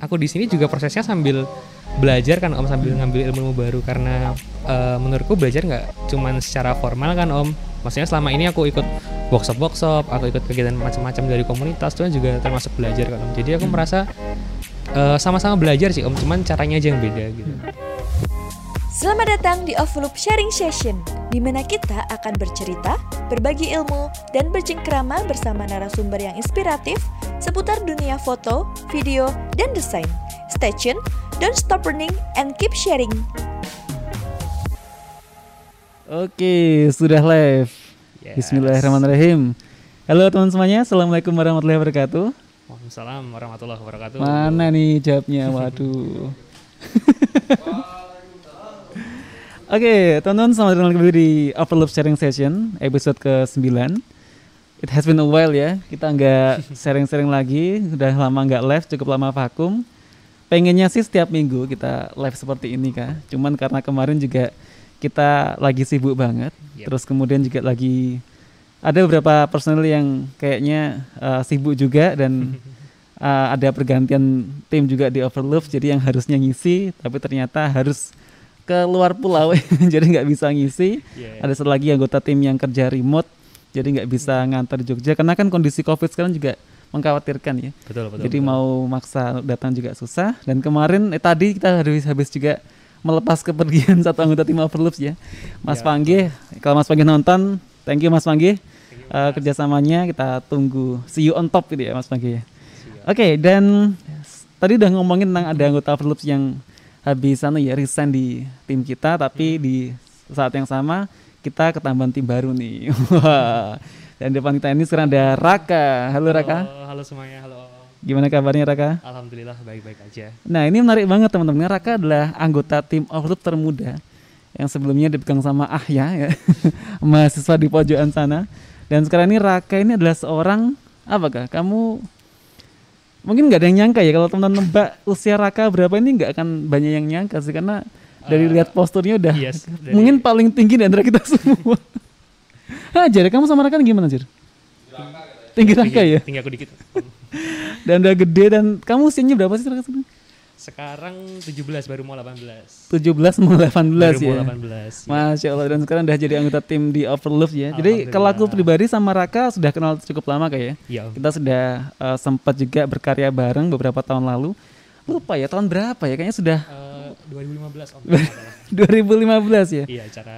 aku di sini juga prosesnya sambil belajar kan om sambil ngambil ilmu baru. Karena uh, menurutku belajar nggak cuman secara formal kan om. Maksudnya selama ini aku ikut workshop workshop aku ikut kegiatan macam-macam dari komunitas itu juga termasuk belajar kan om. Jadi aku merasa uh, sama-sama belajar sih om. Cuman caranya aja yang beda gitu Selamat datang di Overloop Sharing Session, di mana kita akan bercerita, berbagi ilmu, dan bercengkrama bersama narasumber yang inspiratif seputar dunia foto, video, dan desain. Stay tune, don't stop learning, and keep sharing. Oke, sudah live. Yes. Bismillahirrahmanirrahim. Halo teman semuanya, Assalamualaikum warahmatullahi wabarakatuh. Waalaikumsalam warahmatullahi wabarakatuh. Mana nih jawabnya? Waduh. Oke, okay, teman-teman selamat datang kembali di Overloop Sharing Session episode ke-9. It has been a while ya, kita nggak sharing-sharing lagi, udah lama nggak live, cukup lama vakum. Pengennya sih setiap minggu kita live seperti ini kak. Cuman karena kemarin juga kita lagi sibuk banget yep. Terus kemudian juga lagi ada beberapa personel yang kayaknya uh, sibuk juga dan uh, ada pergantian tim juga di Overloop jadi yang harusnya ngisi tapi ternyata harus ke luar pulau jadi nggak bisa ngisi. Yeah, yeah. ada satu lagi anggota tim yang kerja remote jadi nggak bisa ngantar di Jogja. Karena kan kondisi covid sekarang juga mengkhawatirkan ya. Betul, betul, jadi betul. mau maksa datang juga susah. Dan kemarin eh, tadi kita habis habis juga melepas kepergian satu anggota tim Overloops ya. Mas yeah. Panggi kalau Mas Panggi nonton thank you Mas Panggi uh, kerjasamanya kita tunggu. See you on top gitu ya Mas Panggi ya. Oke okay, dan tadi udah ngomongin tentang ada anggota Overloops yang habis anu ya resign di tim kita tapi hmm. di saat yang sama kita ketambahan tim baru nih. Dan depan kita ini sekarang ada Raka. Halo, halo Raka. Halo semuanya, halo. Gimana kabarnya Raka? Alhamdulillah baik-baik aja. Nah ini menarik banget teman-teman. Raka adalah anggota tim Outlook termuda yang sebelumnya dipegang sama Ahya ya, mahasiswa di pojokan sana. Dan sekarang ini Raka ini adalah seorang apakah? Kamu mungkin nggak ada yang nyangka ya kalau teman-teman nebak usia Raka berapa ini nggak akan banyak yang nyangka sih karena dari uh, lihat posturnya udah yes, dari... mungkin paling tinggi di antara kita semua. nah, jadi kamu sama Raka gimana, Jir? Tinggi Raka ya? Tinggi aku dikit. dan udah gede dan kamu usianya berapa sih Raka sekarang? Sekarang 17 baru mau 18. 17 mau 18 baru ya. Mau 18. Masya Allah dan sekarang udah jadi anggota tim di Overlove ya. Jadi kalau aku pribadi sama Raka sudah kenal cukup lama kayak ya. Kita sudah uh, sempat juga berkarya bareng beberapa tahun lalu. Lupa ya tahun berapa ya kayaknya sudah uh, 2015 om. 2015 ya? Iya, acara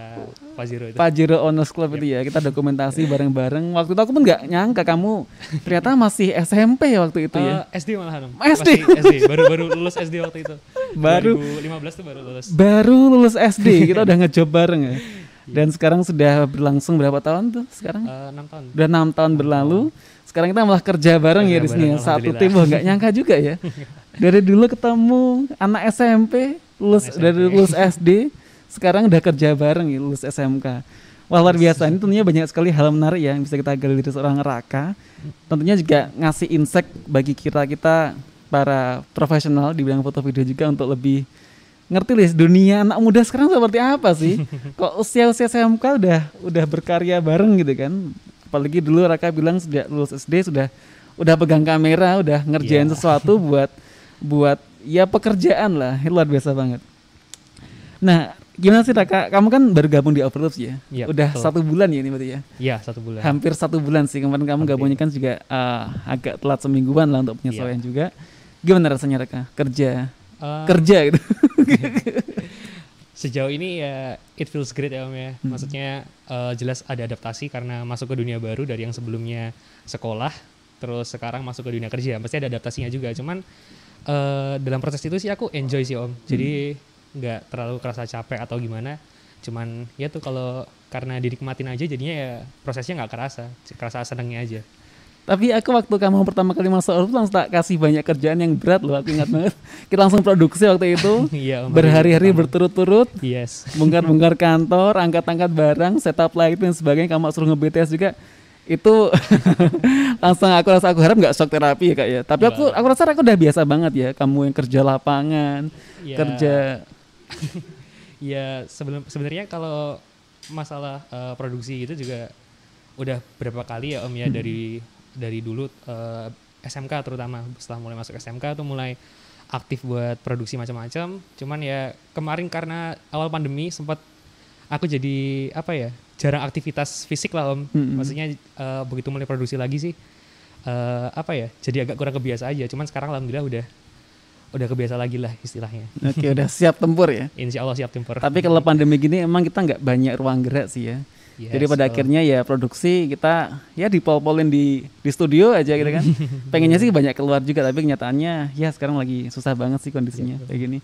Pajero itu. Pajero Honors Club yep. itu ya. Kita dokumentasi bareng-bareng. Waktu itu aku pun nggak nyangka kamu ternyata masih SMP ya waktu itu uh, ya. Eh, SD malahan. SD. SD. Baru baru lulus SD waktu itu. Baru 2015 tuh baru lulus. Baru lulus SD. Kita udah ngejob bareng ya. Dan sekarang sudah berlangsung berapa tahun tuh sekarang? Uh, 6 tahun. Udah 6 tahun berlalu. Sekarang kita malah kerja bareng kerja ya di sini ya. Satu tim nggak nyangka juga ya. Dari dulu ketemu anak SMP lulus SMP. dari lulus SD sekarang udah kerja bareng ya lulus SMK Wah luar biasa. Ini tentunya banyak sekali hal menarik ya yang bisa kita gali dari seorang Raka. Tentunya juga ngasih insight bagi kita kita para profesional di bidang foto video juga untuk lebih ngerti nih dunia anak muda sekarang seperti apa sih? Kok usia usia SMK udah udah berkarya bareng gitu kan? Apalagi dulu Raka bilang sejak lulus SD sudah udah pegang kamera udah ngerjain yeah. sesuatu buat buat ya pekerjaan lah luar biasa banget. Nah, gimana sih Raka? Kamu kan baru gabung di Overloops ya? ya Udah betul. satu bulan ya ini berarti ya? Iya satu bulan. Hampir satu bulan sih kemarin kamu gabungnya kan juga uh, agak telat semingguan lah untuk penyesuaian ya. juga. Gimana rasanya Raka kerja uh, kerja gitu? Sejauh ini ya it feels great ya Om ya. Hmm. Maksudnya uh, jelas ada adaptasi karena masuk ke dunia baru dari yang sebelumnya sekolah terus sekarang masuk ke dunia kerja. Pasti ada adaptasinya juga. Cuman uh, dalam proses itu sih aku enjoy sih om. Jadi nggak hmm. terlalu kerasa capek atau gimana. Cuman ya tuh kalau karena dinikmatin aja jadinya ya prosesnya nggak kerasa. Kerasa senangnya aja. Tapi aku waktu kamu pertama kali masuk Orpus langsung tak kasih banyak kerjaan yang berat loh aku ingat banget. Kita langsung produksi waktu itu. Iya, berhari-hari berturut-turut. Yes. Bongkar-bongkar kantor angkat-angkat barang setup lighting dan sebagainya. Kamu suruh nge-BTS juga itu langsung aku rasa aku harap nggak shock terapi ya kak ya tapi aku aku rasa aku udah biasa banget ya kamu yang kerja lapangan ya. kerja ya sebelum sebenarnya kalau masalah uh, produksi itu juga udah berapa kali ya om ya hmm. dari dari dulu uh, eh, SMK terutama setelah mulai masuk SMK tuh mulai aktif buat produksi macam-macam. Cuman ya kemarin karena awal pandemi sempat aku jadi apa ya jarang aktivitas fisik lah om. Mm-mm. Maksudnya eh, begitu mulai produksi lagi sih eh, apa ya jadi agak kurang kebiasa aja. Cuman sekarang alhamdulillah udah udah kebiasa lagi lah istilahnya. Oke, udah siap tempur ya. Insya Allah siap tempur. Tapi kalau pandemi gini emang kita nggak banyak ruang gerak sih ya. Yes, Jadi pada oh. akhirnya ya produksi kita ya dipol-polin di di studio aja gitu kan. Pengennya sih banyak keluar juga tapi kenyataannya ya sekarang lagi susah banget sih kondisinya Iya, kayak gini.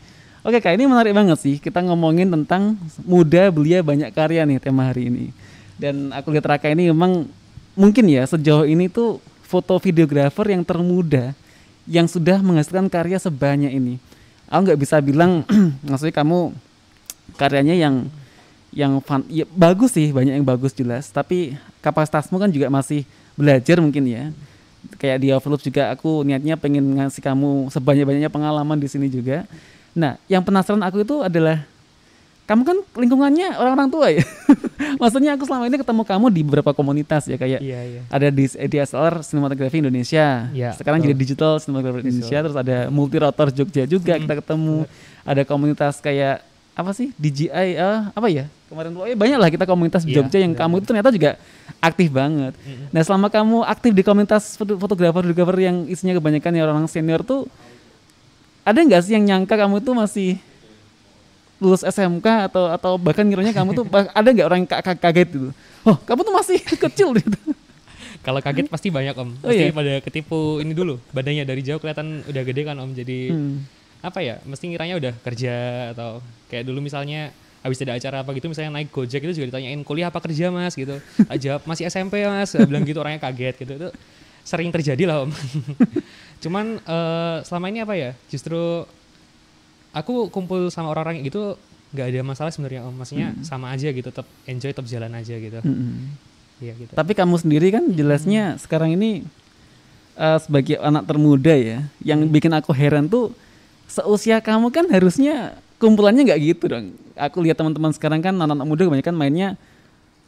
Oke kak ini menarik banget sih kita ngomongin tentang muda belia banyak karya nih tema hari ini. Dan aku lihat Raka ini memang mungkin ya sejauh ini tuh foto videografer yang termuda yang sudah menghasilkan karya sebanyak ini. Aku nggak bisa bilang maksudnya kamu karyanya yang yang fan, ya, bagus sih banyak yang bagus jelas tapi kapasitasmu kan juga masih belajar mungkin ya kayak di Overloop juga aku niatnya pengen ngasih kamu sebanyak-banyaknya pengalaman di sini juga nah yang penasaran aku itu adalah kamu kan lingkungannya orang-orang tua ya maksudnya aku selama ini ketemu kamu di beberapa komunitas ya kayak Iya iya. ada di DSLR Sinematografi Indonesia. Iya, Sekarang betul. jadi digital Sinematografi Indonesia, terus ada Multi Rotor Jogja juga Mm, kita ketemu. Ada komunitas kayak apa sih? DJI eh, apa ya? Kemarin tuh eh, banyak lah kita komunitas di Iya, Jogja yang benar. kamu itu ternyata juga aktif banget. Mm-mm. Nah, selama kamu aktif di komunitas foto- fotografer-fotografer yang isinya kebanyakan ya orang senior tuh ada nggak sih yang nyangka kamu tuh masih lulus SMK atau atau bahkan ngiranya kamu tuh ada nggak orang yang ka- ka- kaget gitu? Oh, kamu tuh masih kecil gitu. Kalau kaget pasti banyak om. Oh, Pasti iya? pada ketipu ini dulu. Badannya dari jauh kelihatan udah gede kan om. Jadi Hmm. apa ya? Mesti ngiranya udah kerja atau kayak dulu misalnya habis ada acara apa gitu misalnya naik Gojek itu juga ditanyain kuliah apa kerja mas gitu. Tak jawab masih SMP mas. Bilang gitu orangnya kaget gitu. Itu sering terjadi lah om. Cuman eh, selama ini apa ya? Justru aku kumpul sama orang-orang gitu nggak ada masalah sebenarnya om. Maksudnya sama aja gitu. Tetap enjoy, tetap jalan aja gitu. Mm-mm. Iya gitu. Tapi kamu sendiri kan jelasnya sekarang ini eh, sebagai anak termuda ya, yang bikin aku heran tuh seusia kamu kan harusnya kumpulannya nggak gitu dong. Aku lihat teman-teman sekarang kan anak-anak muda kebanyakan mainnya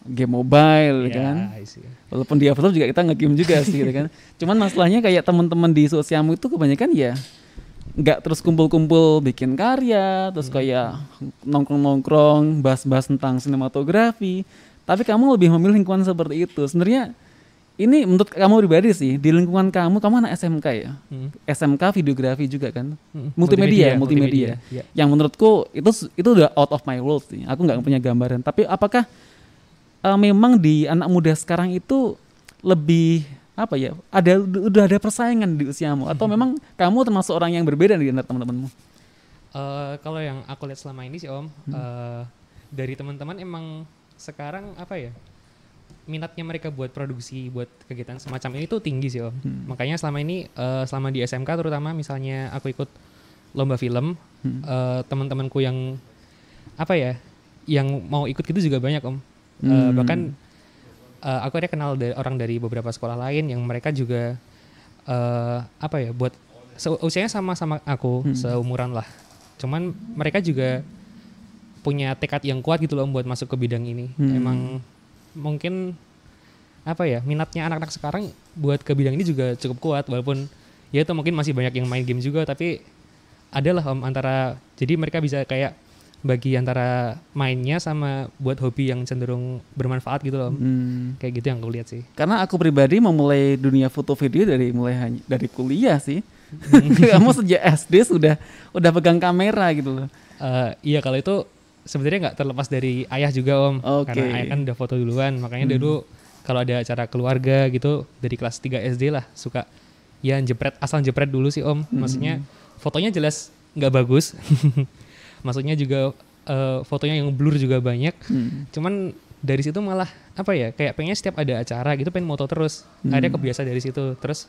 game mobile Iya, kan. I see. Walaupun di Overlap juga kita nge-game juga sih gitu kan. Cuman masalahnya kayak teman-teman di seusiamu itu kebanyakan ya nggak terus kumpul-kumpul bikin karya, terus kayak nongkrong-nongkrong, bahas-bahas tentang sinematografi. Tapi kamu lebih memilih lingkungan seperti itu. Sebenarnya ini menurut kamu pribadi sih, di lingkungan kamu, kamu anak SMK ya? Hmm. SMK videografi juga kan? Hmm, Multimedia, multimedia. Iya. Yang menurutku itu itu udah out of my world sih. Aku nggak punya gambaran. Tapi apakah eh, memang di anak muda sekarang itu lebih apa ya? Ada udah ada persaingan di usiamu atau memang kamu termasuk orang yang berbeda di antara teman-temanmu? Eh, kalau yang aku lihat selama ini sih om, eh, dari teman-teman emang sekarang apa ya minatnya mereka buat produksi, buat kegiatan semacam ini tuh tinggi sih om. Makanya selama ini, eh, selama di SMK terutama misalnya aku ikut lomba film, Hmm. eh, teman-temanku yang apa ya, yang mau ikut gitu juga banyak om. Eh, Hmm. bahkan eh, aku ada kenal dari orang dari beberapa sekolah lain yang mereka juga eh, apa ya, buat usianya sama-sama aku, Hmm. seumuran lah. Cuman mereka juga punya tekad yang kuat gitu loh buat masuk ke bidang ini. Hmm. Emang mungkin apa ya minatnya anak-anak sekarang buat ke bidang ini juga cukup kuat walaupun ya itu mungkin masih banyak yang main game juga tapi adalah om antara jadi mereka bisa kayak bagi antara mainnya sama buat hobi yang cenderung bermanfaat gitu loh. Hmm. kayak gitu yang aku lihat sih Karena aku pribadi memulai dunia foto video dari mulai hanya dari kuliah sih. kamu sejak SD sudah udah pegang kamera gitu loh. Eh, iya kalau itu sebenarnya nggak terlepas dari ayah juga om Oke. karena ayah kan udah foto duluan makanya Hmm. dulu kalau ada acara keluarga gitu dari kelas 3 SD lah suka ya jepret asal jepret dulu sih om maksudnya fotonya jelas nggak bagus maksudnya juga eh, fotonya yang blur juga banyak Hmm. cuman dari situ malah apa ya kayak pengen setiap ada acara gitu pengen moto terus ada kebiasa dari situ terus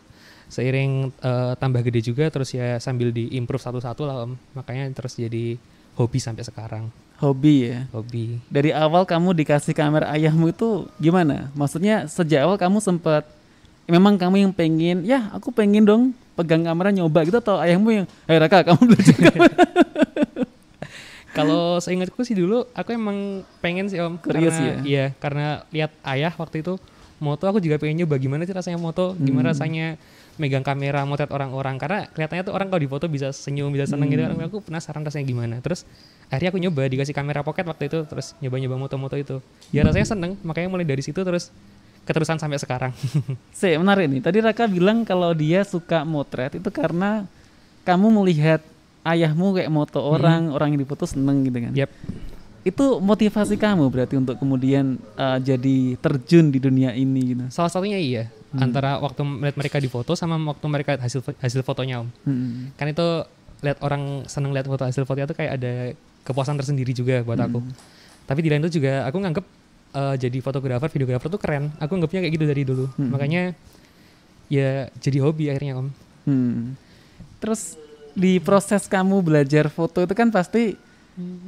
seiring eh, tambah gede juga terus ya sambil diimprove satu-satu lah om makanya terus jadi hobi sampai sekarang Hobi ya. hobi Dari awal kamu dikasih kamera ayahmu itu gimana? Maksudnya sejak awal kamu sempat memang kamu yang pengen, ya aku pengen dong pegang kamera nyoba gitu atau ayahmu yang, "Hei Raka, kamu belajar kamera." Kalau seingatku sih dulu aku emang pengen sih om Curious karena ya? iya karena lihat ayah waktu itu moto aku juga pengen nyoba gimana sih rasanya moto Hmm. gimana rasanya megang kamera motret orang-orang karena kelihatannya tuh orang kalau di foto bisa senyum bisa seneng gitu kan Hmm. aku penasaran rasanya gimana terus akhirnya aku nyoba dikasih kamera pocket waktu itu terus nyoba-nyoba moto-moto itu ya rasanya seneng makanya mulai dari situ terus keterusan sampai sekarang Se, menarik nih. Tadi Raka bilang kalau dia suka motret itu karena kamu melihat ayahmu kayak moto orang, orang yang difoto seneng gitu kan. Yap. Itu motivasi kamu berarti untuk kemudian uh, jadi terjun di dunia ini gitu. salah satunya iya antara waktu melihat mereka di foto sama waktu mereka hasil hasil fotonya om Hmm. kan itu lihat orang seneng lihat foto hasil fotonya tuh kayak ada kepuasan tersendiri juga buat aku tapi di lain itu juga aku nganggep eh, jadi fotografer videografer tuh keren aku nganggepnya kayak gitu dari dulu Hmm. makanya ya jadi hobi akhirnya om Hmm. Terus di proses kamu belajar foto itu kan pasti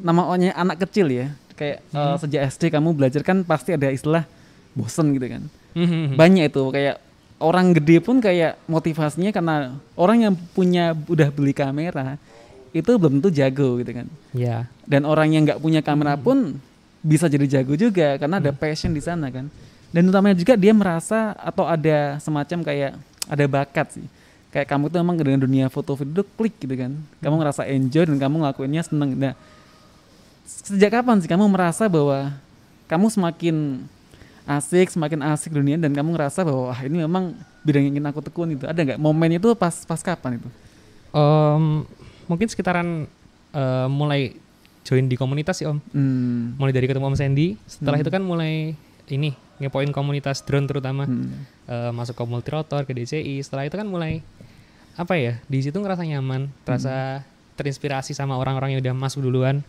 namanya anak kecil ya. Kayak uh, sejak SD kamu belajar kan pasti ada istilah bosen gitu kan. Banyak itu kayak orang gede pun kayak motivasinya karena orang yang punya udah beli kamera itu belum tentu jago gitu kan. ya Dan orang yang nggak punya kamera pun bisa jadi jago juga karena ada passion di sana kan. Dan utamanya juga dia merasa atau ada semacam kayak ada bakat sih. Kayak kamu tuh emang dengan dunia foto video klik gitu kan. Kamu ngerasa enjoy dan kamu ngelakuinnya seneng. Nah, sejak kapan sih kamu merasa bahwa kamu semakin asik, semakin asik dunia dan kamu ngerasa bahwa wah ini memang bidang yang ingin aku tekun itu. Ada nggak momennya itu pas pas kapan itu? Em, mungkin sekitaran eh, mulai join di komunitas sih om Hmm. mulai dari ketemu om Sandy setelah Hmm. itu kan mulai ini ngepoin komunitas drone terutama. Hmm. eh, masuk ke multirotor ke DCI setelah itu kan mulai apa ya di situ ngerasa nyaman terasa terinspirasi sama orang-orang yang udah masuk duluan.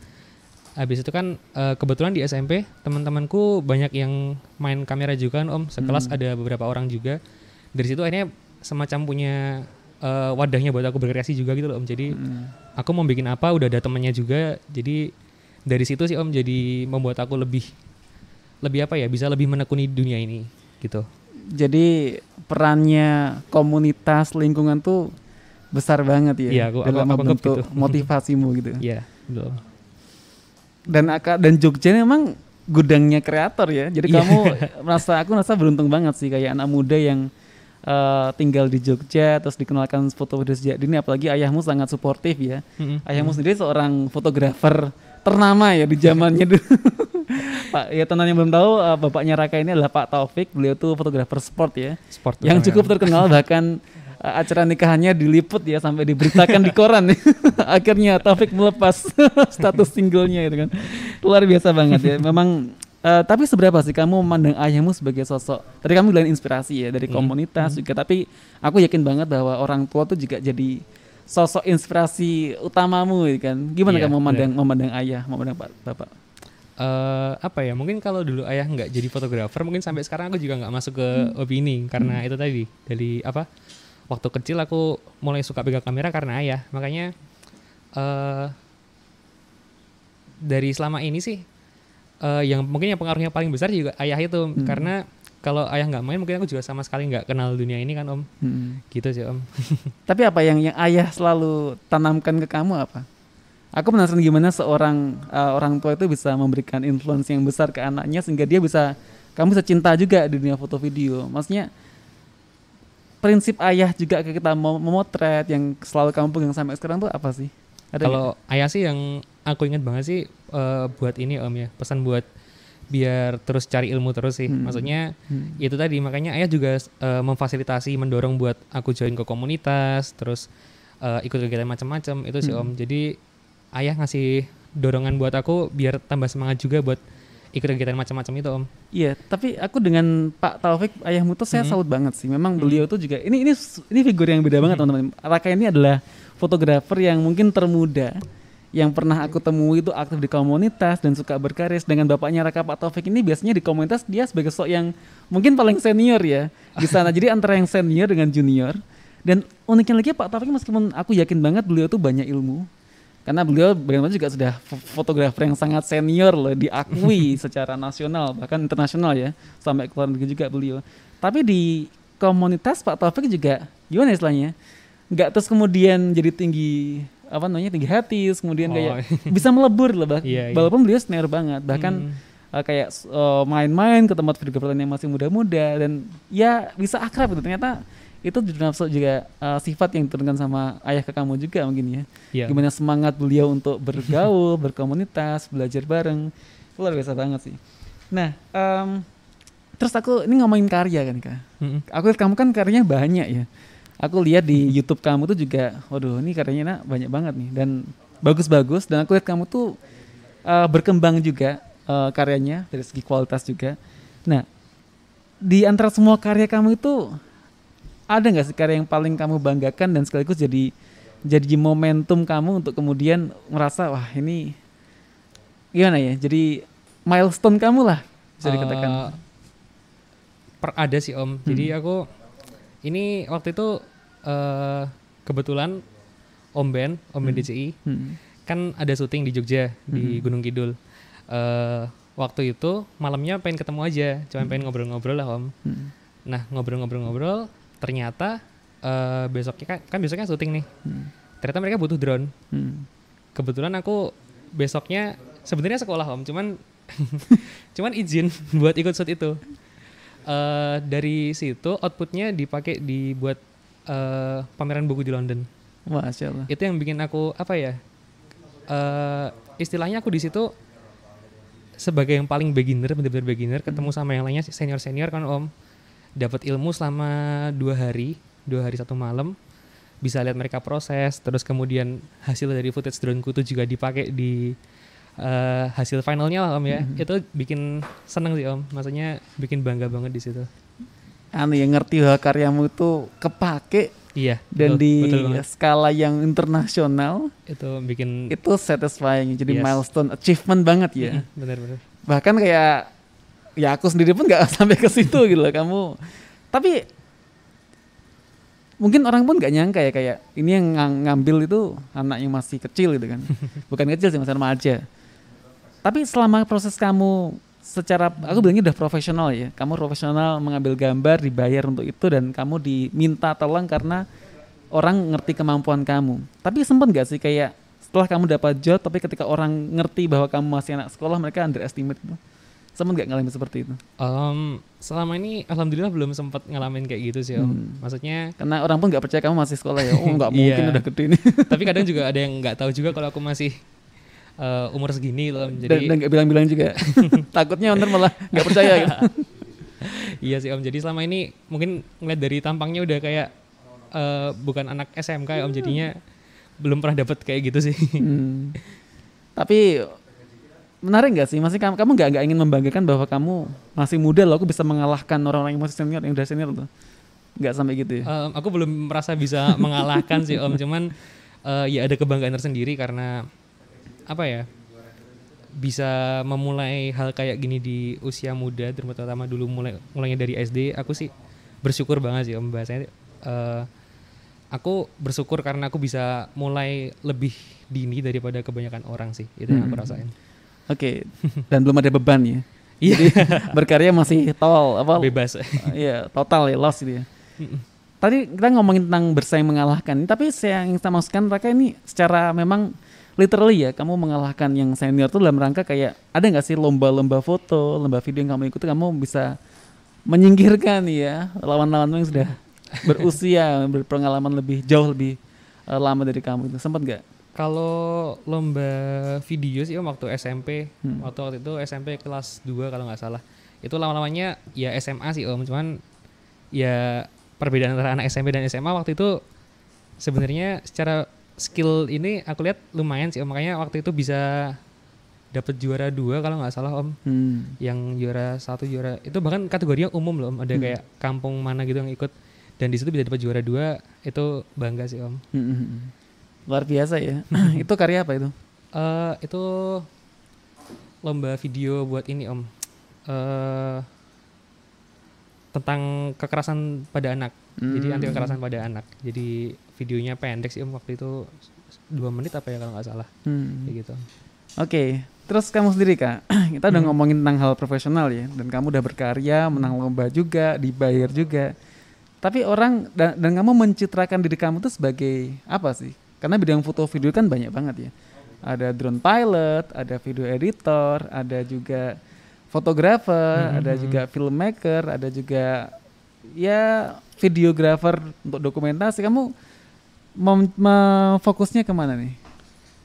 Habis itu kan eh, kebetulan di SMP teman-temanku banyak yang main kamera juga kan om. Sekelas Hmm. ada beberapa orang juga. Dari situ akhirnya semacam punya eh, wadahnya buat aku berkreasi juga gitu loh om. Jadi Hmm. aku mau bikin apa udah ada temennya juga. Jadi dari situ sih om jadi membuat aku lebih lebih apa ya bisa lebih menekuni dunia ini gitu Jadi perannya komunitas lingkungan tuh besar banget ya Iya, aku- aku- dalam aku membentuk gitu. motivasimu gitu. Iya, betul. Dan aka dan Jogja memang gudangnya kreator ya. Jadi Iya. kamu merasa aku merasa beruntung banget sih kayak anak muda yang eh, tinggal di Jogja terus dikenalkan foto video sejak dini apalagi ayahmu sangat suportif ya. Mm-mm. Ayahmu sendiri seorang fotografer ternama ya di zamannya dulu. Pak, ya teman yang belum tahu eh, bapaknya Raka ini adalah Pak Taufik. Beliau tuh fotografer sport ya. Sport yang terutama cukup terkenal bahkan uh, acara nikahannya diliput ya sampai diberitakan di koran akhirnya Taufik melepas status singlenya itu kan luar biasa banget ya memang uh, tapi seberapa sih kamu memandang ayahmu sebagai sosok tadi kamu bilang inspirasi ya dari Hmm. komunitas juga tapi aku yakin banget bahwa orang tua tuh juga jadi sosok inspirasi utamamu ya kan. Gimana Iya, kamu memandang memandang ayah memandang pak bapak? Eh, apa ya mungkin kalau dulu ayah nggak jadi fotografer mungkin sampai sekarang aku juga nggak masuk ke hobi ini karena itu tadi dari apa waktu kecil aku mulai suka pegang kamera karena ayah. Makanya eh dari selama ini sih eh yang mungkin yang pengaruhnya paling besar juga ayah itu. Karena kalau ayah nggak main mungkin aku juga sama sekali nggak kenal dunia ini kan om Hmm. gitu sih om Tapi apa yang yang ayah selalu tanamkan ke kamu apa? Aku penasaran gimana seorang uh, orang tua itu bisa memberikan influence yang besar ke anaknya sehingga dia bisa kamu bisa cinta juga di dunia foto video. Maksudnya prinsip ayah juga ke kita mau memotret yang selalu kamu pegang sampai sekarang tuh apa sih? Ada Kalau ayah sih yang aku ingat banget sih eh, buat ini om ya pesan buat biar terus cari ilmu terus sih. Hmm. Maksudnya Hmm. itu tadi makanya ayah juga eh, memfasilitasi mendorong buat aku join ke komunitas terus eh, ikut kegiatan macam-macam itu sih Hmm. om. Jadi ayah ngasih dorongan buat aku biar tambah semangat juga buat ikut kegiatan macam-macam itu om. Iya, tapi aku dengan Pak Taufik ayahmu tuh saya salut banget sih. Memang beliau tuh juga ini ini ini figur yang beda banget teman-teman. Raka ini adalah fotografer yang mungkin termuda yang pernah aku temui itu aktif di komunitas dan suka berkarya dengan bapaknya Raka Pak Taufik ini biasanya di komunitas dia sebagai sosok yang mungkin paling senior ya. Di sana. Jadi antara yang senior dengan junior. Dan uniknya lagi Pak Taufik meskipun aku yakin banget beliau tuh banyak ilmu. Karena beliau bagaimana juga sudah fo- fotografer yang sangat senior loh diakui secara nasional bahkan internasional ya sampai ke luar negeri juga beliau. Tapi di komunitas Pak Taufik juga gimana istilahnya? Nggak terus kemudian jadi tinggi apa namanya tinggi hati kemudian Oh. kayak bisa melebur loh bah- Iya, iya. walaupun beliau senior banget bahkan Hmm. uh, kayak uh, main-main ke tempat videografer yang masih muda-muda dan ya bisa akrab gitu ternyata itu termasuk juga uh, sifat yang diturunkan sama ayah ke kamu juga mungkin ya. Iya. Gimana semangat beliau untuk bergaul, berkomunitas, belajar bareng. Itu luar biasa banget sih. Nah, em, terus aku ini ngomongin karya kan kak. Mm-mm. Aku lihat kamu kan karyanya banyak ya. Aku lihat di YouTube kamu tuh juga, waduh ini karyanya nak banyak banget nih dan bagus-bagus. Dan aku lihat kamu tuh uh, berkembang juga uh, karyanya dari segi kualitas juga. Nah, di antara semua karya kamu itu ada nggak sih karya yang paling kamu banggakan dan sekaligus jadi jadi momentum kamu untuk kemudian merasa wah ini gimana ya? Jadi milestone kamu lah bisa dikatakan. Eh, per ada sih om. Jadi aku ini waktu itu eh kebetulan om Ben, om Ben DCI Hmm. kan ada syuting di Jogja di Gunung Kidul. eh waktu itu malamnya pengen ketemu aja, cuma pengen ngobrol-ngobrol lah om. Hmm. Nah ngobrol-ngobrol-ngobrol, ternyata eh besoknya kan, kan besoknya syuting nih. Hmm. Ternyata mereka butuh drone. Hmm. Kebetulan aku besoknya sebenarnya sekolah om, cuman cuman izin buat ikut shoot itu. Eh dari situ outputnya dipakai dibuat eh pameran buku di London. Masya Allah. Itu yang bikin aku apa ya? eh istilahnya aku di situ sebagai yang paling beginner, bener-bener beginner, ketemu sama yang lainnya senior senior kan om, dapat ilmu selama dua hari, dua hari satu malam, bisa lihat mereka proses, terus kemudian hasil dari footage droneku itu juga dipakai di eh, hasil finalnya lah om ya, itu bikin seneng sih om, maksudnya bikin bangga banget di situ. Anu yang ngerti bahwa karyamu itu kepake Iya. dan betul, di betul banget. skala yang internasional itu bikin itu satisfying jadi Yes. milestone achievement banget ya Mm, bener-bener. bahkan kayak ya aku sendiri pun nggak sampai ke situ gitu loh kamu tapi mungkin orang pun nggak nyangka ya kayak ini yang ng- ngambil itu anak yang masih kecil gitu kan bukan kecil sih masih remaja tapi selama proses kamu secara aku bilangnya udah profesional ya kamu profesional mengambil gambar dibayar untuk itu dan kamu diminta tolong karena orang ngerti kemampuan kamu tapi sempet nggak sih kayak setelah kamu dapat job tapi ketika orang ngerti bahwa kamu masih anak sekolah mereka underestimate itu sempet nggak ngalamin seperti itu Em, selama ini alhamdulillah belum sempat ngalamin kayak gitu sih om. Hmm. Maksudnya karena orang pun nggak percaya kamu masih sekolah ya oh nggak mungkin Iya. udah gede nih tapi kadang juga ada yang nggak tahu juga kalau aku masih eh, umur segini loh Om. dan Jadi dan nggak bilang-bilang juga takutnya ntar malah nggak percaya gitu iya sih om. Jadi selama ini mungkin ngeliat dari tampangnya udah kayak eh, bukan anak SMK ya om. Jadinya belum pernah dapet kayak gitu sih. Hmm. Tapi menarik nggak sih? Masih kamu kamu nggak nggak ingin membanggakan bahwa kamu masih muda loh, aku bisa mengalahkan orang-orang yang masih senior yang udah senior tuh. Nggak sampai gitu ya? Em, aku belum merasa bisa mengalahkan sih om. Cuman eh, ya ada kebanggaan tersendiri karena apa ya? bisa memulai hal kayak gini di usia muda terutama dulu mulai mulainya dari SD aku sih bersyukur banget sih om bahasanya eh, aku bersyukur karena aku bisa mulai lebih dini daripada kebanyakan orang sih itu yang aku rasain Oke. Dan belum ada beban ya. Iya. Jadi berkarya masih tol apa? bebas Iya, total ya loss gitu ya. Tadi kita ngomongin tentang bersaing mengalahkan, tapi saya yang kita maksudkan mereka ini secara memang literally ya, kamu mengalahkan yang senior tuh dalam rangka kayak ada nggak sih lomba-lomba foto, lomba video yang kamu ikuti, kamu bisa menyingkirkan ya lawan-lawanmu yang sudah berusia, berpengalaman lebih jauh lebih eh, lama dari kamu itu sempat nggak? kalau lomba video sih waktu SMP Hmm. waktu waktu itu SMP kelas 2 kalau nggak salah itu lama-lamanya ya SMA sih om cuman ya perbedaan antara anak SMP dan SMA waktu itu sebenarnya secara skill ini aku lihat lumayan sih om makanya waktu itu bisa dapat juara dua kalau nggak salah om Hmm. yang juara satu juara itu bahkan kategorinya umum loh om ada Hmm. kayak kampung mana gitu yang ikut dan di situ bisa dapat juara dua itu bangga sih om Hmm, hmm, hmm. Luar biasa ya. itu karya apa itu? Eh itu lomba video buat ini om eh tentang kekerasan pada anak jadi Hmm. anti kekerasan pada anak jadi videonya pendek sih om waktu itu dua menit apa ya kalau nggak salah Hmm. kayak gitu Oke, terus kamu sendiri kak, kita udah Hmm. ngomongin tentang hal profesional ya, dan kamu udah berkarya, menang lomba juga, dibayar juga. Tapi orang dan, dan kamu mencitrakan diri kamu tuh sebagai apa sih? Karena bidang foto video kan banyak banget ya. Ada drone pilot, ada video editor, ada juga fotografer, Hmm. ada juga filmmaker, ada juga ya videografer untuk dokumentasi kamu mem- me- fokusnya ke mana nih?